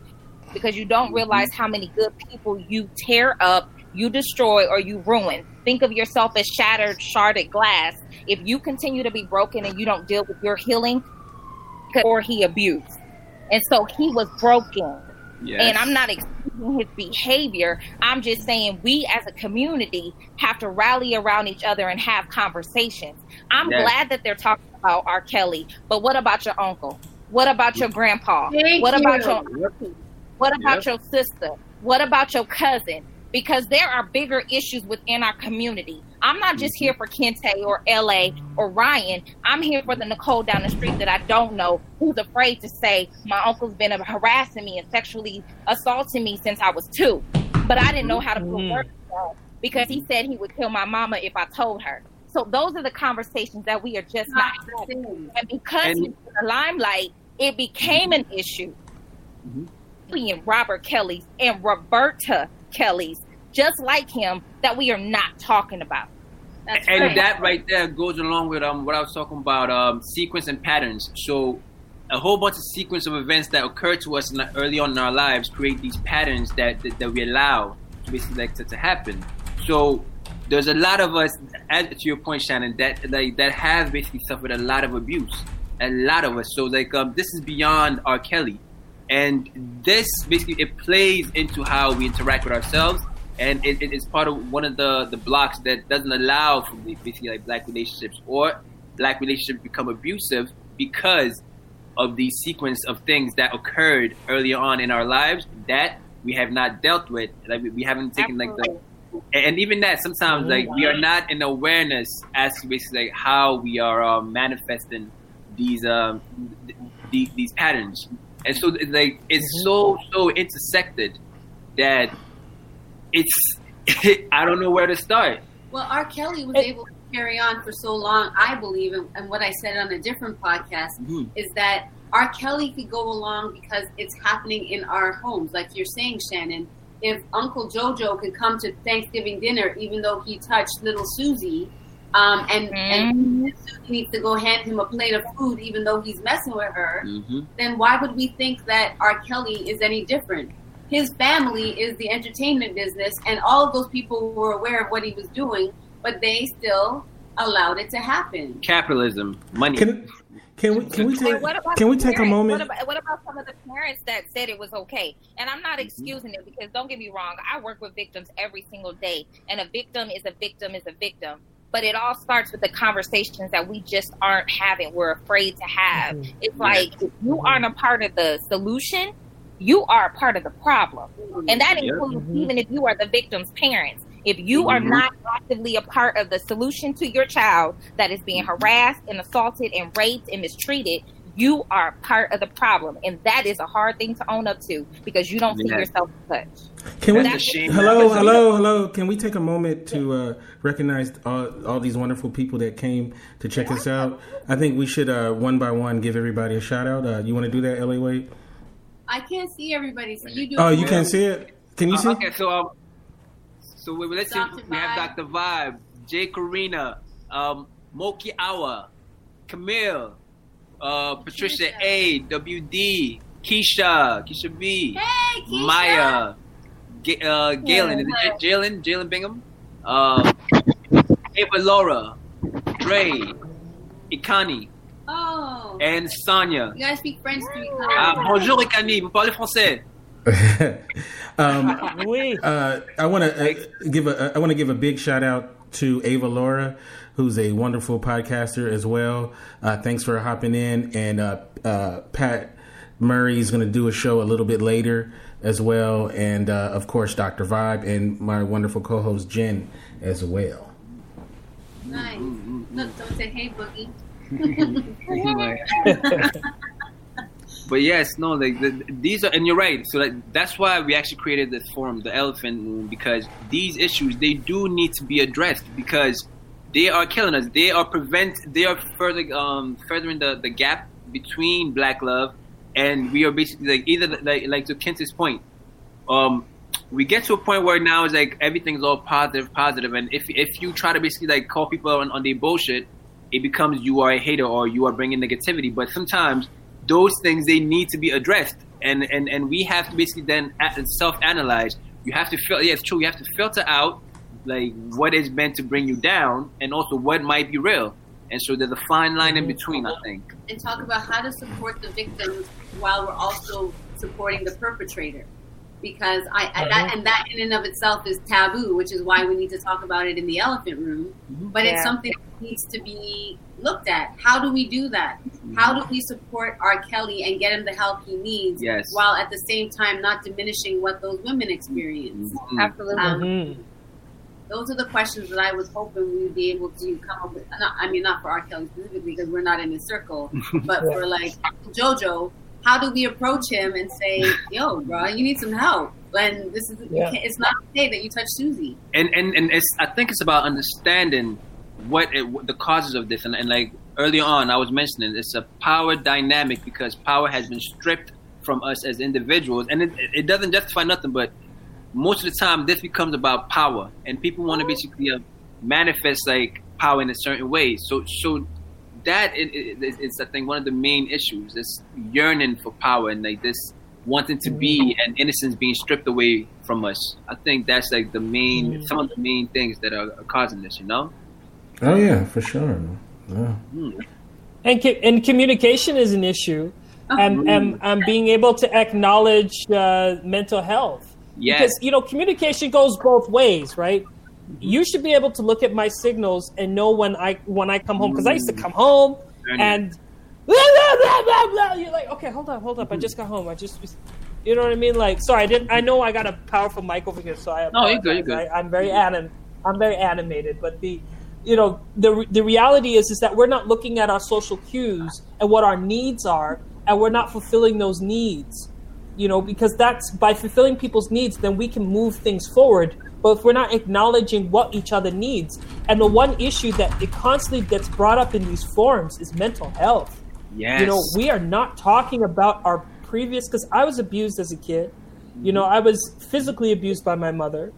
because you don't mm-hmm. realize how many good people you tear up, you destroy, or you ruin. Think of yourself as shattered, sharded glass. If you continue to be broken and you don't deal with your healing, or he abused, and so he was broken. Yes. And I'm not excusing his behavior. I'm just saying we as a community have to rally around each other and have conversations. I'm Yes. glad that they're talking about R. Kelly, but what about your uncle? What about your mm-hmm. grandpa? Thank what about your auntie? What about Yep. your sister? What about your cousin? Because there are bigger issues within our community. I'm not just here for Kente or LA or Ryan. I'm here for the Nicole down the street that I don't know who's afraid to say my uncle's been harassing me and sexually assaulting me since I was two. But I didn't know how to put Mhm. words on because he said he would kill my mama if I told her. So those are the conversations that we are just not having. And because And- he's in the limelight, it became an issue. Mhm. Being Robert Kelly's and Roberta Kelly's, just like him, that we are not talking about. That's and right. that right there goes along with um what I was talking about um sequence and patterns. So a whole bunch of sequence of events that occur to us in the, early on in our lives create these patterns that that, that we allow to basically like to, to happen. So there's a lot of us, as to your point, Shannon, that like that have basically suffered a lot of abuse. A lot of us. So like um this is beyond R. Kelly. And this basically it plays into how we interact with ourselves. And it, it is part of one of the, the blocks that doesn't allow for the- basically like black relationships or black relationships become abusive because of the sequence of things that occurred earlier on in our lives that we have not dealt with. Like we, we haven't taken like the and and even that sometimes like we are not in awareness as to basically like how we are uh, manifesting these um th- these, these patterns and so like it's so so intersected that it's I don't know where to start. Well, R. Kelly was able to carry on for so long, I believe, and, and what I said on a different podcast Mhm. is that R. Kelly could go along because it's happening in our homes. Like you're saying, Shannon, if Uncle JoJo could come to Thanksgiving dinner, even though he touched little Susie, um, and, and Susie needs to go hand him a plate of food, even though he's messing with her, Mm-hmm. then why would we think that R. Kelly is any different? His family is the entertainment business, and all of those people were aware of what he was doing, but they still allowed it to happen. Capitalism, money. Can can we can we take what about can we the take a moment? What about, what about some of the parents that said it was okay? And I'm Mm-hmm. not excusing it because don't get me wrong, I work with victims every single day, and a victim is a victim is a victim. But it all starts with the conversations that we just aren't having. We're afraid to have. Mm-hmm. It's like if you aren't a part of the solution, you are a part of the problem, and that Yeah. includes even if you are the victim's parents. If you are Mhm. not actively a part of the solution to your child that is being harassed and assaulted and raped and mistreated, you are part of the problem. And that is a hard thing to own up to because you don't see yourself as such. Can we? That's a shame. Hello, hello, hello. Can we take a moment to uh, recognize all, all these wonderful people that came to check us out? I think we should uh, one by one give everybody a shout out. Uh, you want to do that, La Wade? I can't see everybody, so you do. Oh, you can't see it. Can you Uh, see? okay, so um, so we, let's see. Dr. We have Dr. Vibe, Jay Karina, um, Moki Awa, Camille, uh, Patricia Keisha. A, WD, Keisha, Keisha B, Hey, Keisha. Maya, Ga- uh, Galen, is it Jalen, Jalen Bingham, uh, Ava Laura, Ray, Ikani, Oh, and Sonia. you guys speak French to each other. bonjour Ikani, vous parlez français. um, Oui. uh, I want to uh, give a I want to give a big shout out to Ava Laura, who's a wonderful podcaster as well. Uh, thanks for hopping in, and uh, uh, Pat Murray is going to do a show a little bit later as well, and uh, of course Dr. Vibe and my wonderful co-host Jen as well. Nice. Look, don't say hey, Boogie. but yes, no, like the, these are, and you're right. So like that's why we actually created this forum, the Elephant Room, because these issues they do need to be addressed because they are killing us. They are prevent. They are further um furthering the the gap between Black love and we are basically like either like like to Kent's point. Um, we get to a point where now it's like everything's all positive, positive, and if if you try to basically like call people on, on their bullshit, it becomes you are a hater or you are bringing negativity. But sometimes those things they need to be addressed, and and and we have to basically then self analyze. You have to feel yeah, it's true. You have to filter out like what is meant to bring you down, and also what might be real. And so there's a fine line in between, I think. and talk about how to support the victims while we're also supporting the perpetrator. Because I, and that and that in and of itself is taboo, which is why we need to talk about it in the elephant room. But it's something that needs to be looked at. How do we do that? How do we support R. Kelly and get him the help he needs, Yes. while at the same time not diminishing what those women experience? Mhm. Absolutely. Um, Mhm. Those are the questions that I was hoping we would be able to come up with. Not, I mean, not for R. Kelly specifically because we're not in his circle, but for like JoJo, how do we approach him and say, "Yo, bro, you need some help"? And this is Yeah. it's not okay that you touch Susie. and and and it's I think it's about understanding what, it, what the causes of this, and, and like earlier on, I was mentioning it's a power dynamic because power has been stripped from us as individuals, and it, it doesn't justify nothing, but most of the time this becomes about power, and people want to basically uh, manifest like power in a certain way. So, so that it, it, it's I think one of the main issues. This yearning for power and like this wanting to be and innocence being stripped away from us. I think that's like the main Mm. some of the main things that are, are causing this. You know. Oh yeah, for sure. Yeah. and co- and communication is an issue, and and, and being able to acknowledge uh, mental health. Yes. Because you know communication goes both ways, right? Mm-hmm. You should be able to look at my signals and know when I when I come home because I used to come home and blah, blah, blah, blah, you're like, okay, hold on, hold up, I mm-hmm. just got home. I just, you know what I mean? Like, sorry, I didn't. I know I got a powerful mic over here, so I no, you're good, you're good. I, I'm very anim, I'm very animated, but the, you know, the the reality is is that we're not looking at our social cues and what our needs are, and we're not fulfilling those needs. You know, because that's by fulfilling people's needs, then we can move things forward. But if we're not acknowledging what each other needs, and the one issue that it constantly gets brought up in these forums is mental health. Yes. You know, we are not talking about our previous because I was abused as a kid. You know, I was physically abused by my mother,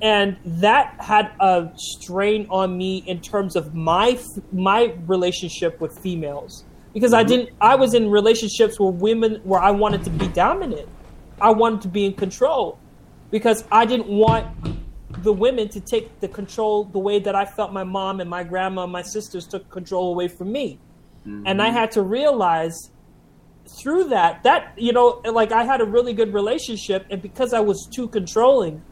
and that had a strain on me in terms of my my relationship with females because I mm-hmm. didn't. I was in relationships where women where I wanted to be dominant. I wanted to be in control because I didn't want the women to take the control the way that I felt my mom and my grandma and my sisters took control away from me. Mm-hmm. And I had to realize through that that you know like I had a really good relationship and because I was too controlling,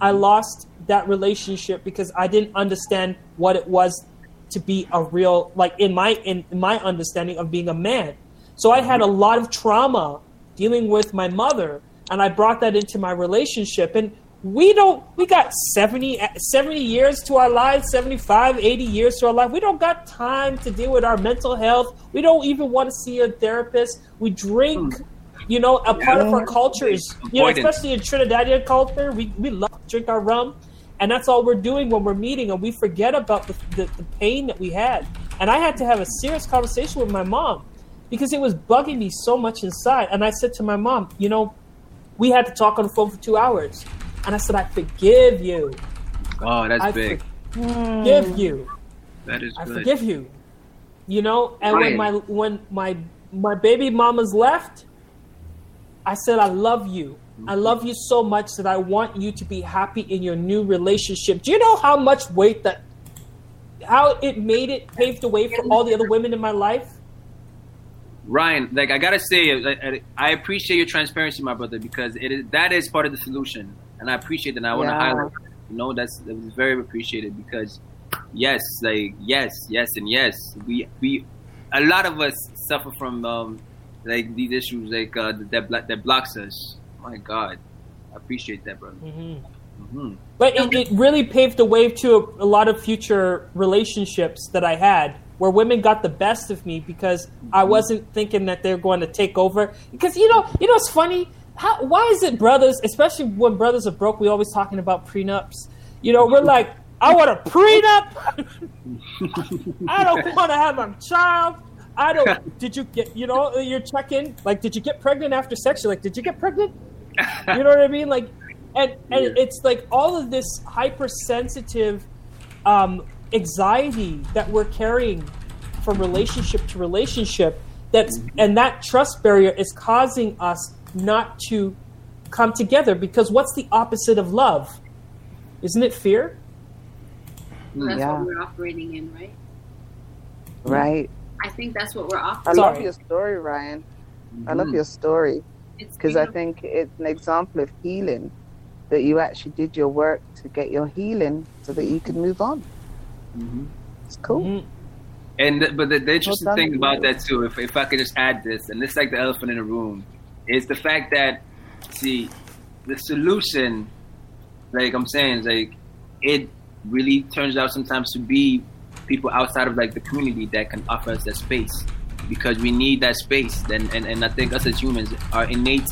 I mm-hmm. lost that relationship because I didn't understand what it was to be a real like in my in, in my understanding of being a man. So I had a lot of trauma dealing with my mother and I brought that into my relationship. And we don't we got 70, 70 years to our lives 75 80 years to our life. We don't got time to deal with our mental health. We don't even want to see a therapist. We drink hmm. you know a part of our culture is you know especially in trinidadian culture we, we love to drink our rum and that's all we're doing when we're meeting and we forget about the, the, the pain that we had and i had to have a serious conversation with my mom because it was bugging me so much inside and i said to my mom you know we had to talk on the phone for two hours and i said i forgive you Oh, that's I big. forgive hmm. you That is big. I good. forgive you. You know, and when my when my my baby mamas left, I said I love you. I love you so much that I want you to be happy in your new relationship. Do you know how much weight that how it made it paved the way for all the other women in my life? Ryan, like I gotta say, I- I appreciate your transparency, my brother, because it is that is part of the solution, and I appreciate that. And I want to Yeah. highlight, you know, that's that was very appreciated because, yes, like yes, yes, and yes, we we a lot of us suffer from um like these issues like uh, that that blocks us. My God, I appreciate that, brother. hmm But it, it really paved the way to a, a lot of future relationships that I had where women got the best of me because I wasn't thinking that they're going to take over. Because you know, you know, it's funny. How, why is it brothers, especially when brothers are broke, we always talking about prenups? You know, we're like, I want a prenup. I don't want to have a child. I don't. Did you get? You know, your check in. Like, did you get pregnant after sex? You're like, did you get pregnant? you know what I mean? Like, and and Yeah. it's like all of this hypersensitive um, anxiety that we're carrying from relationship to relationship. That's and that trust barrier is causing us not to come together because what's the opposite of love? Isn't it fear? That's Yeah. what we're operating in, right? Right. I think that's what we're operating. I love Sorry. your story, Ryan. I Mm-hmm. love your story It's because I think it's an example of healing that you actually did your work to get your healing so that you could move on. hmm It's cool. Mhm. And the, but the, the interesting done. thing about that too, if if I could just add this, and this is like the elephant in the room, is the fact that see the solution, like I'm saying, is like it really turns out sometimes to be people outside of like the community that can offer us that space because we need that space. Then and, and I think us as humans, our innate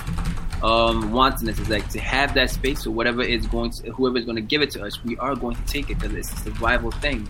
um, wantonness is like to have that space. So whatever is going to, whoever is going to give it to us, we are going to take it because it's a survival thing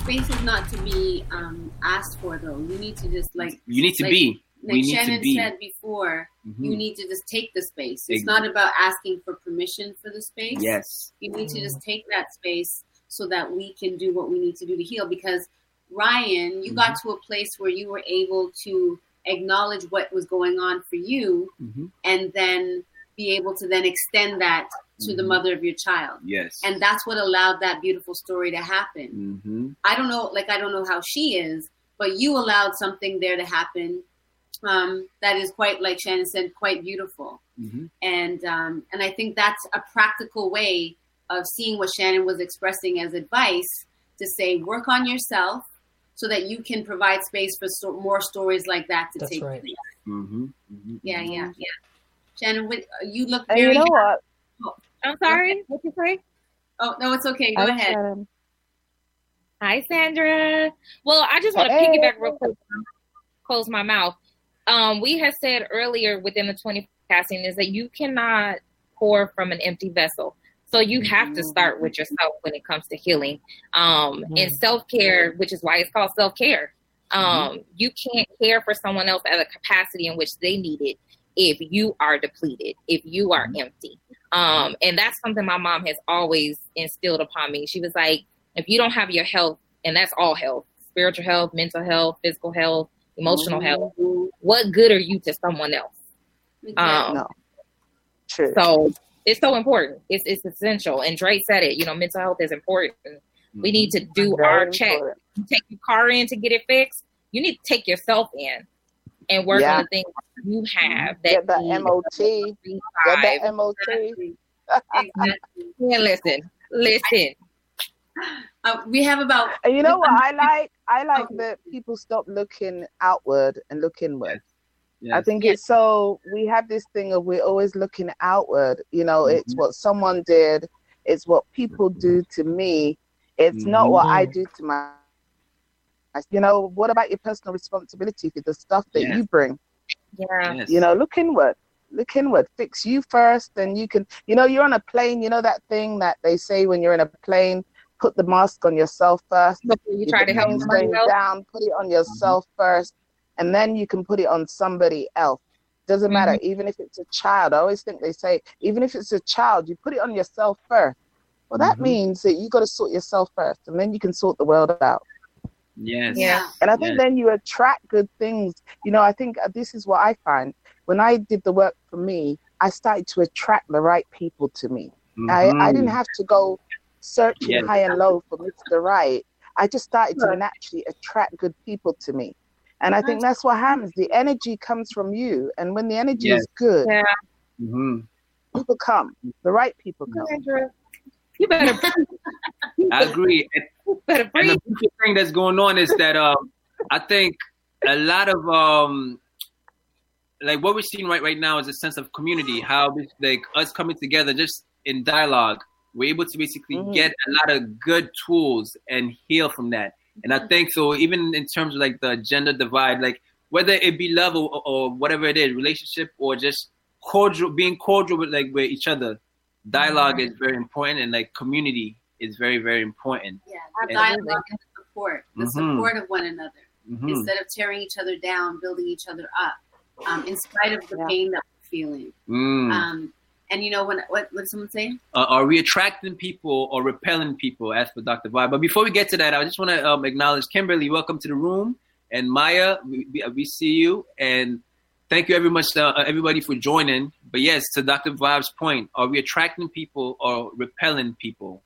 space is not to be um, asked for, though. You need to just like You need to like- be. like we need Shannon to be. said before. Mhm. You need to just take the space. It's not about asking for permission for the space. Yes. You need to just take that space so that we can do what we need to do to heal. Because Ryan, you got Mm-hmm. to a place where you were able to acknowledge what was going on for you, Mhm. and then be able to then extend that to the Mhm. mother of your child. Yes. And that's what allowed that beautiful story to happen. hmm I don't know, like I don't know how she is, but you allowed something there to happen um, that is quite, like Shannon said, quite beautiful. hmm And um, and I think that's a practical way of seeing what Shannon was expressing as advice to say, work on yourself so that you can provide space for so- more stories like that to That's take right. place. hmm hmm Yeah, yeah, yeah. Shannon, what, you look And very. you know what? I'm sorry. What you say? Oh no, it's okay. Go I ahead. said, Hi, Sandra. Well, I just want to Hey. piggyback real quick. Close my mouth. Um, we had said earlier within the 20 casting is that you cannot pour from an empty vessel. So you have to start with yourself when it comes to healing. Um, and self care, which is why it's called self care. Um, you can't care for someone else at a capacity in which they need it if you are depleted, if you are empty. Um, and that's something my mom has always instilled upon me. She was like, if you don't have your health, and that's all health, spiritual health, mental health, physical health, emotional health, what good are you to someone else? Um, no. True. so it's so important. It's it's essential. And Dre said it. You know, mental health is important. We need to do Very our check. important. You take your car in to get it fixed. You need to take yourself in and work Yeah. on the things you have that Get the need MOT. Get the MOT. Exactly. Yeah, listen, listen. Uh, we have about And you know what I like? I like that people stop looking outward and look inward. I Yes. think it's so we have this thing of we're always looking outward. You know, it's mm-hmm. what someone did, it's what people do mm-hmm. to me. It's not what I mm-hmm. do to my you know, what about your personal responsibility for the stuff that Yeah. you bring? Yeah. Yes. You know, look inward. Look inward. Fix you first, then you can you know, you're on a plane, you know that thing that they say when you're in a plane, put the mask on yourself first. Before you try to help plane's somebody else. down, put it on yourself first, and then you can put it on somebody else. Doesn't matter, Mm-hmm. even if it's a child. I always think they say, even if it's a child, you put it on yourself first. Well, that Mhm. means that you got to sort yourself first, and then you can sort the world out. Yes. Yeah. And I think Yes. then you attract good things. You know, I think uh, this is what I find. When I did the work for me, I started to attract the right people to me. I, I didn't have to go searching Yes. high and low for Mr. Right. I just started to naturally attract good people to me. And I think that's what happens. The energy comes from you. And when the energy Yes. is good, Yeah. hmm people come. The right people come. Sandra, You better, I agree. And, you better and the biggest thing that's going on is that um, I think a lot of um, like what we're seeing right right now is a sense of community. How we- like us coming together just in dialogue, we're able to basically Mhm. get a lot of good tools and heal from that. And I think so. Even in terms of like the gender divide, like whether it be love or, or whatever it is, relationship or just cordial, being cordial with like with each other, dialog is very important, and like community is very very important. Yeah, Absolutely. dialogue and support, the Mhm. support of one another, Mhm. instead of tearing each other down, building each other up, um, in spite of the Yeah. pain that we're feeling. Mm. Um, and you know, when what what someone say? uh, are we attracting people or repelling people as for Dr. Vibe? But before we get to that, I just want to um, acknowledge Kimberly. Welcome to the room. And Maya, we, we, we see you. And thank you very much, uh, everybody, for joining. But yes, to Dr. Vibe's point, are we attracting people or repelling people?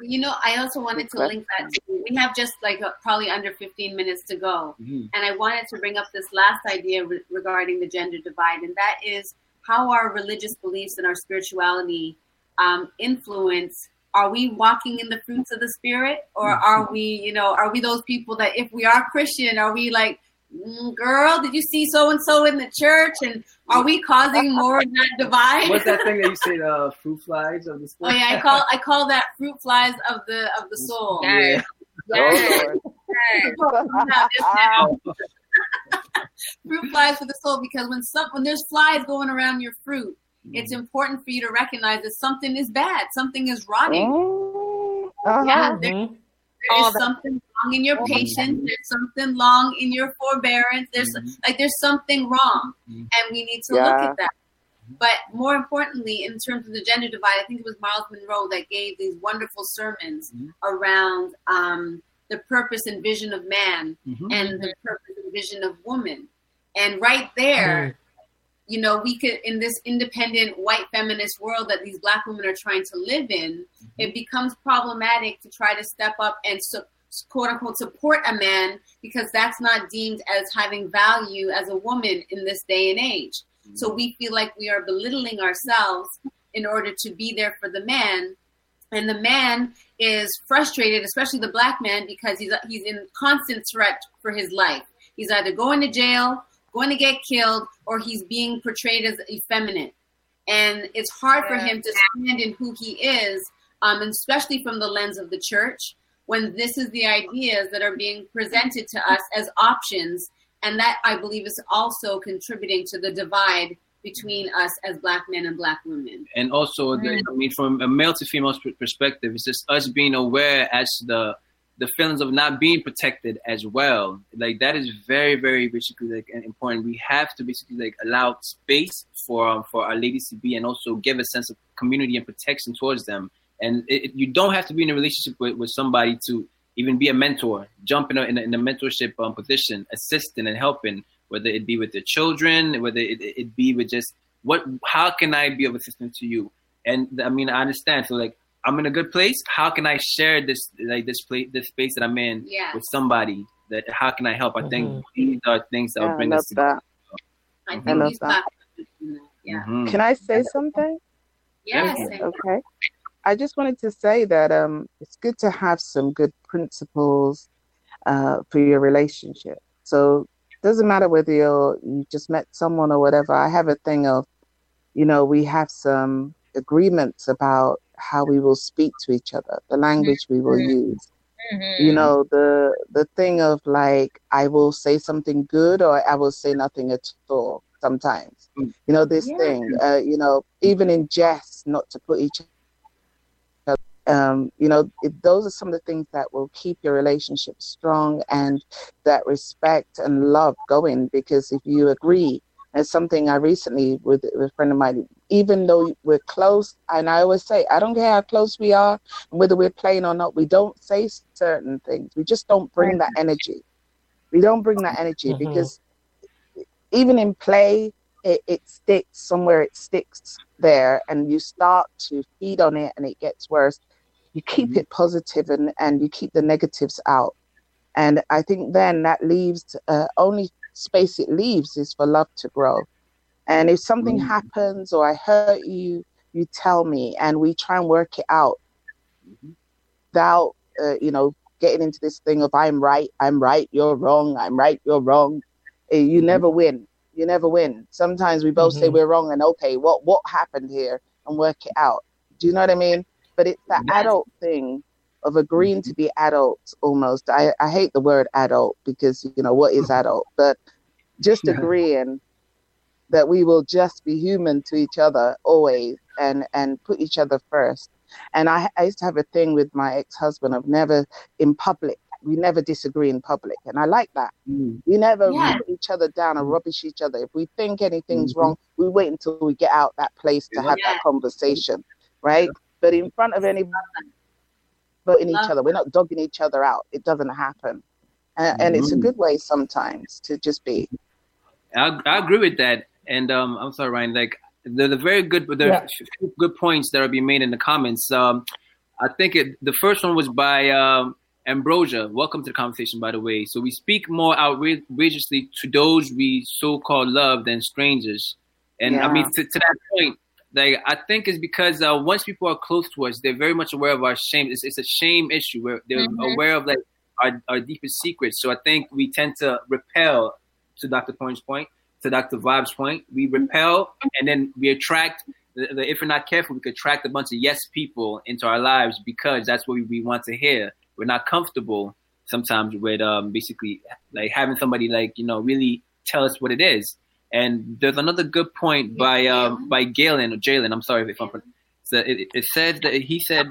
You know, I also wanted to link that. To, we have just like uh probably under 15 minutes to go, Mhm. and I wanted to bring up this last idea re- regarding the gender divide, and that is how our religious beliefs and our spirituality um, influence. Are we walking in the fruits of the spirit, or are we, you know, are we those people that if we are Christian, are we like, mm, girl, did you see so and so in the church, and are we causing more of that divide? What's that thing that you say, the fruit flies of the Oh yeah, I call I call that fruit flies of the of the soul. Yes. Oh, Yes. Lord. Now, this now. fruit flies for the soul because when some when there's flies going around your fruit, it's important for you to recognize that something is bad, something is rotting. Mm, uh-huh. Yeah, there- there all is that. something wrong in your patience. There's something wrong in your forbearance. There's like there's something wrong, and we need to look at that. But more importantly, in terms of the gender divide, I think it was Myles Munroe that gave these wonderful sermons around um, the purpose and vision of man Mhm. and the purpose and vision of woman. And right there, you know, we could in this independent white feminist world that these black women are trying to live in, mm-hmm. it becomes problematic to try to step up and so, quote unquote support a man because that's not deemed as having value as a woman in this day and age. Mm-hmm. So we feel like we are belittling ourselves in order to be there for the man. And the man is frustrated, especially the black man, because he's he's in constant threat for his life. He's either going to jail, going to get killed, or he's being portrayed as effeminate. And it's hard for him to stand in who he is, um, and especially from the lens of the church, when this is the ideas that are being presented to us as options. And that, I believe, is also contributing to the divide between us as black men and black women. and also the, I mean from a male to female perspective, it's just us being aware as the the feelings of not being protected as well. Like that is very very basically like important. We have to basically like allow space for um, for our ladies to be and also give a sense of community and protection towards them. And it, you don't have to be in a relationship with, with somebody to even be a mentor, jump in a, in a, in a mentorship um, position, assisting and helping, whether it be with the children, whether it, it be with just what, how can I be of assistance to you? And I mean, I understand. So like, I'm in a good place. How can I share this, like this place, this space that I'm in Yeah. with somebody that, how can I help? I think these are things that Yeah, will I bring love us together. that. I I love that. black women do that. Yeah. Mhm. Can I say something? Yes. Okay. I just wanted to say that um, it's good to have some good principles uh, for your relationship. So it doesn't matter whether you're you just met someone or whatever. I have a thing of, you know, we have some agreements about how we will speak to each other, the language we will use. Mm-hmm. You know, the the thing of like I will say something good or I will say nothing at all sometimes. Mm. You know, this Yeah. thing, uh, you know, even in jest, not to put each um, you know, it, those are some of the things that will keep your relationship strong and that respect and love going. Because if you agree, it's something I recently with, with a friend of mine, even though we're close, and I always say, I don't care how close we are, whether we're playing or not, we don't say certain things. We just don't bring that energy. We don't bring that energy Mhm. because even in play, it, it sticks somewhere, it sticks there, and you start to feed on it and it gets worse. You keep it positive and, and you keep the negatives out. And I think then that leaves uh, only space it leaves is for love to grow. And if something Mm. happens or I hurt you, you tell me and we try and work it out without, uh, you know, getting into this thing of I'm right, I'm right, you're wrong, I'm right, you're wrong. Uh, You never win. You never win. Sometimes we both say Mhm. we're wrong and okay, what what happened here and work it out. Do you know what I mean? But it's that adult thing of agreeing to be adults almost. I, I hate the word adult because you know what is adult, but just Yeah. agreeing that we will just be human to each other always and and put each other first. And I, I used to have a thing with my ex husband of never in public. We never disagree in public, and I like that. Mm. We never Yeah. put each other down and rubbish each other. If we think anything's Mhm. wrong, we wait until we get out that place to have that conversation, right? But in front of any, but in each other, we're not dogging each other out. It doesn't happen, and, and it's a Mhm. good way sometimes to just be. I, I agree with that. And um, I'm sorry, Ryan. Like the, the very good, the Yeah. few good points that are being made in the comments. Um, I think it, the first one was by um, Ambrosia. Welcome to the conversation, by the way. So we speak more outrageously to those we so-called love than strangers. And I mean, to, to that point, like I think it's because uh, once people are close to us, they're very much aware of our shame. It's, it's a shame issue where they're Mhm. aware of like our, our deepest secrets. So I think we tend to repel. To Dr. Point's point, to Dr. Vibe's point, we repel and then we attract. the- the- If we're not careful, we could attract a bunch of yes people into our lives because that's what we, we want to hear. We're not comfortable sometimes with um, basically like having somebody like you know really tell us what it is. And there's another good point by um, by Galen or Jalen. I'm sorry if I'm uh, it, it said that he said.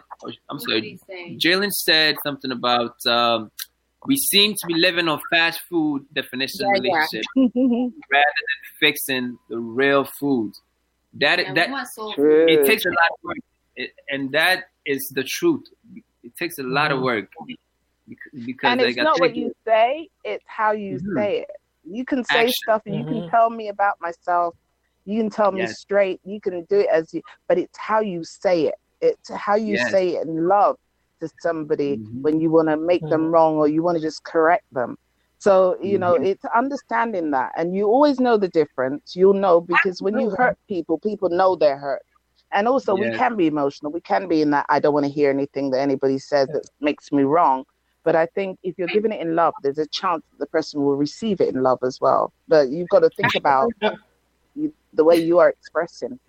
I'm What did he sorry. Jalen said something about um, we seem to be living on fast food definition of Yeah, yeah. relationship rather than fixing the real food. That Yeah, that want soul True. it takes a lot of work, it, and that is the truth. It takes a lot of work because, because and it's I not what you say; it's how you Mhm. say it. You can say Action. stuff, and you Mhm. can tell me about myself. You can tell me Yes. straight. You can do it as you, but it's how you say it. It's how you Yes. say it in love to somebody Mhm. when you want to make them wrong or you want to just correct them. So you know, Mhm. it's understanding that, and you always know the difference. You'll know because when you hurt people, people know they're hurt. And also, we can be emotional. We can be in that. I don't want to hear anything that anybody says that makes me wrong. But I think if you're giving it in love, there's a chance that the person will receive it in love as well. But you've got to think about you, the way you are expressing.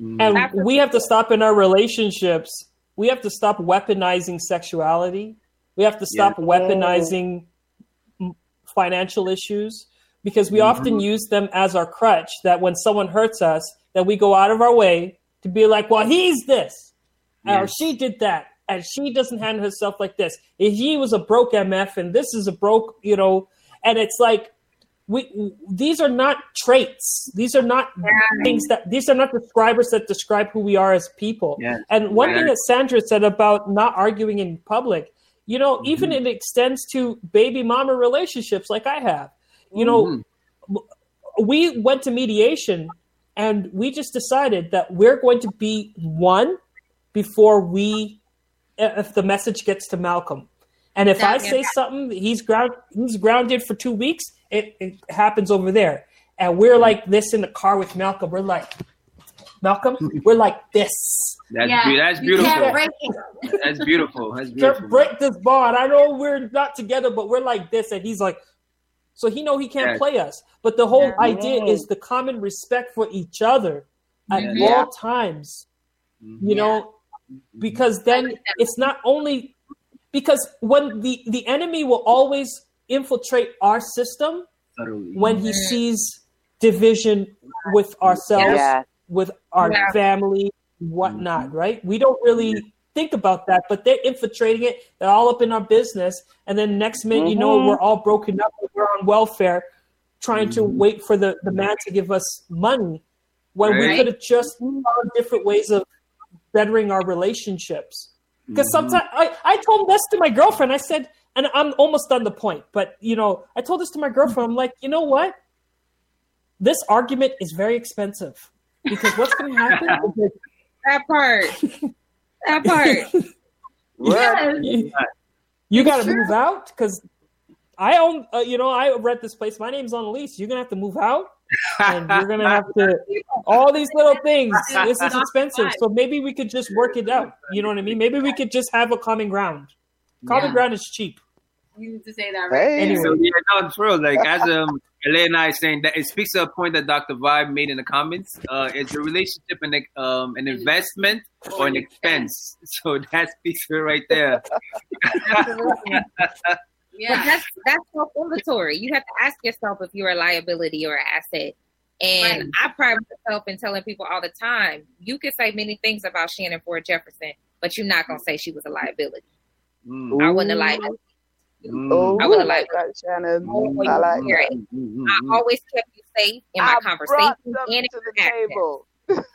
Mhm. and we have to stop in our relationships. We have to stop weaponizing sexuality. We have to stop weaponizing m- financial issues because we often use them as our crutch. That when someone hurts us, that we go out of our way to be like, "Well, he's this, or she did that, and she doesn't handle herself like this. If he was a broke MF, and this is a broke, you know." And it's like we these are not traits. These are not things that these are not describers that describe who we are as people. Yes. And one Yeah. thing that Sandra said about not arguing in public, you know, Mm-hmm. even it extends to baby mama relationships like I have. You know, Mhm. we went to mediation and we just decided that we're going to be one before we if the message gets to Malcolm. And if I That- say something, he's ground he's grounded for two weeks. It, it happens over there, and we're like this in the car with Malcolm. We're like, Malcolm, we're like this. That's, yeah, be- that's you can't beautiful. break it. That's beautiful. That's beautiful. Can't break this bond. I know we're not together, but we're like this, and he's like, so he know he can't Yes. play us. But the whole Yeah. idea is the common respect for each other at Yeah. all times. Mhm. You know, because then it's not only because when the the enemy will always infiltrate our system Totally. when he sees division with ourselves Yeah. with our Yeah. family whatnot right we don't really think about that but they're infiltrating it they're all up in our business and then next minute you know Mhm. we're all broken up we're on welfare trying to Mhm. wait for the, the man to give us money when we could have just found different ways of bettering our relationships because Mhm. sometimes I, I told this to my girlfriend i said and i'm almost on the point but you know i told this to my girlfriend i'm like you know what this argument is very expensive because what's going to happen is That part. That part. Yes. you, you got to move out because I own, uh, you know, I rent this place. My name's on the lease. You're gonna have to move out, and you're gonna have to all these little things. This is expensive, so maybe we could just work it out. You know what I mean? Maybe we could just have a common ground. Common Yeah. ground is cheap. You need to say that right. Hey. Anyway. So yeah, no, it's real. Like as um Elaine and I saying that it speaks to a point that Dr. Vibe made in the comments. Uh, is a relationship and um an investment or an expense? So that speaks to it right there. But that's that's self-inventory. You have to ask yourself if you're a liability or an asset. And Right. I pride myself in telling people all the time, you can say many things about Shannon Ford Jefferson, but you're not gonna say she was a liability. Mm, I wouldn't like mm, Oh, I I would've like liked- that, Shannon. I like yeah. that. I always kept you safe in my I conversation and something to the action. table.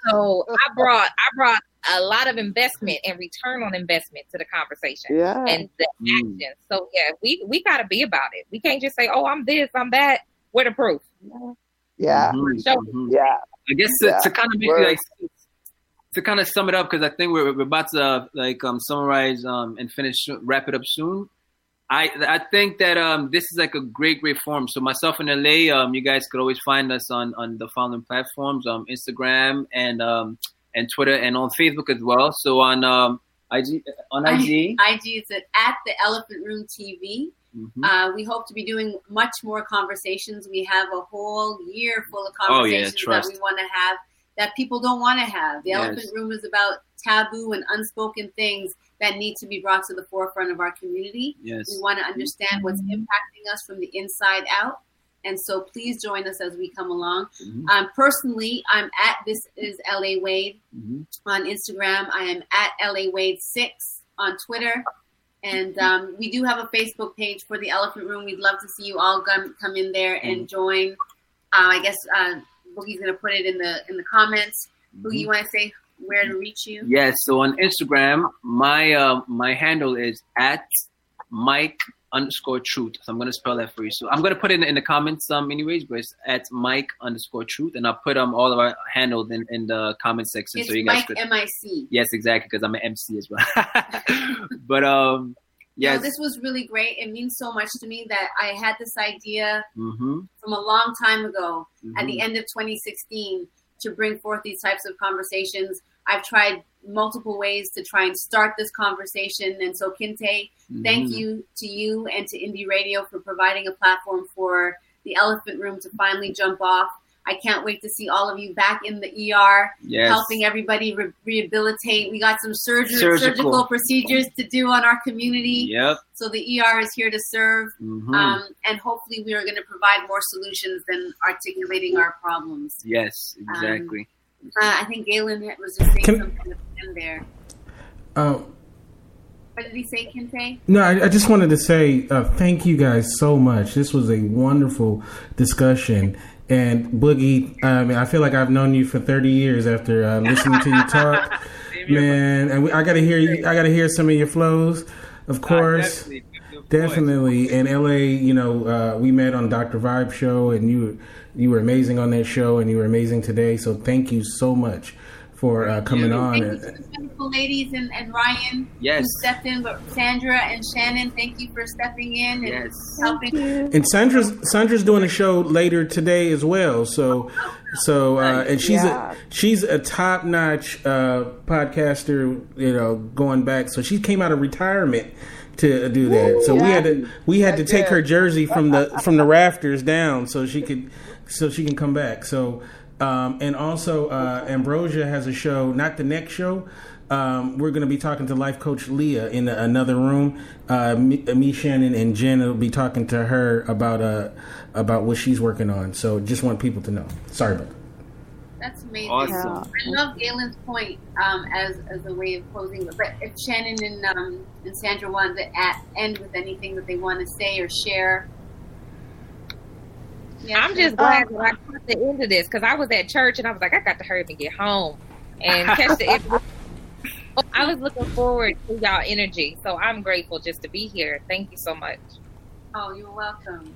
So I brought I brought a lot of investment and return on investment to the conversation Yeah. and the Mm. action. So yeah, we we gotta be about it. We can't just say, "Oh, I'm this, I'm that." Where the proof? yeah. Mhm, So- mhm. Yeah. I guess to, Yeah. to kind of make Word. like to kind of sum it up because I think we're, we're about to uh, like um summarize um and finish wrap it up soon. I I think that um this is like a great great form. So myself and LA, um you guys could always find us on on the following platforms, um Instagram and um and Twitter and on Facebook as well. So on um IG on IG. IG is at, at the Elephant Room TV. Mhm. Uh, we hope to be doing much more conversations. We have a whole year full of Oh, yeah, conversations that we want to have that people don't want to have. The Yes. Elephant Room is about taboo and unspoken things that need to be brought to the forefront of our community. Yes. We want to understand what's impacting us from the inside out. And so please join us as we come along. Mhm. Um, personally, I'm at this is LA Wade Mhm. on Instagram. I am at LA Wade six on Twitter. And um, we do have a Facebook page for the Elephant Room. We'd love to see you all come, come in there and join. Uh, I guess uh, Boogie's going to put it in the in the comments. Boogie, you want to say where to reach you? Yes. So on Instagram, my uh, my handle is at Mike underscore truth. So I'm gonna spell that for you. So I'm gonna put it in, in the comments, um, anyways. But it's at Mike underscore truth, and I'll put um all of our handles in, in the comment section It's so you guys Mike could. M I C. Yes, exactly, because I'm an MC as well. but um, yes. No, this was really great. It means so much to me that I had this idea mm-hmm. from a long time ago at the Mhm. end of 2016 to bring forth these types of conversations. I've tried multiple ways to try and start this conversation. And so, Kinte, thank Mhm. you to you and to Indie Radio for providing a platform for the Elephant Room to finally jump off. I can't wait to see all of you back in the ER, Yes. helping everybody re- rehabilitate. We got some surgery, Surgical. surgical procedures to do on our community. Yep. So the ER is here to serve, Mhm. um, and hopefully we are going to provide more solutions than articulating our problems. yes, exactly. Uh, I think Galen was just saying Can- something at the end there. Um, What did he say, Kinte? No, I, I just wanted to say uh, thank you guys so much. This was a wonderful discussion. And Boogie, I mean, I feel like I've known you for thirty years after uh, listening to you talk, man. And we, I got to hear you. I got to hear some of your flows, of course. definitely. Good Definitely. In LA, you know, uh, we met on Dr. Vibe show and you you were amazing on that show and you were amazing today. So thank you so much for uh, coming on. Thank you And, to the beautiful ladies and, and Ryan Yes. who stepped in, but Sandra and Shannon, thank you for stepping in and Yes. helping. and Sandra's Sandra's doing a show later today as well. So so uh, and she's Yeah. a she's a top notch uh, podcaster. You know, going back. So she came out of retirement to do that. So we had to we had to That's take her jersey from the from the rafters down so she could so she can come back. So um, and also uh, Ambrosia has a show. Not the next show. Um, we're going to be talking to life coach Leah in another room. Uh, me, me, Shannon, and Jen will be talking to her about uh, about what she's working on. So just want people to know. Sorry about that. That's amazing. Awesome. I love Galen's point um, as as a way of closing. But if Shannon and um, and Sandra wanted to at, end with anything that they want to say or share, yeah, I'm just glad that I caught the end of this because I was at church and I was like, I got to hurry up and get home and catch the end. I was looking forward to y'all energy, so I'm grateful just to be here. Thank you so much. Oh, you're welcome.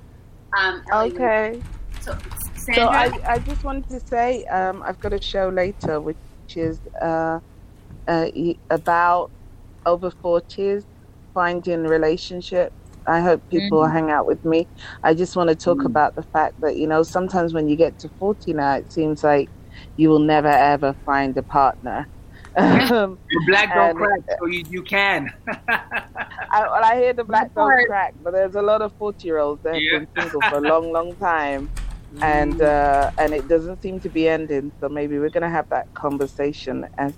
Um, Okay. So, So I, I just wanted to say um, I've got a show later, which is uh, uh, e- about over 40s, finding relationships. I hope people Mhm. hang out with me. I just want to talk about the fact that, you know, sometimes when you get to 40 now, it seems like you will never ever find a partner. Um, Your black don't And- crack, so you, you can. I, well, I hear the black don't crack, but there's a lot of 40 year olds that have Yeah. been single for a long, long time. and uh, and it doesn't seem to be ending. So maybe we're going to have that conversation as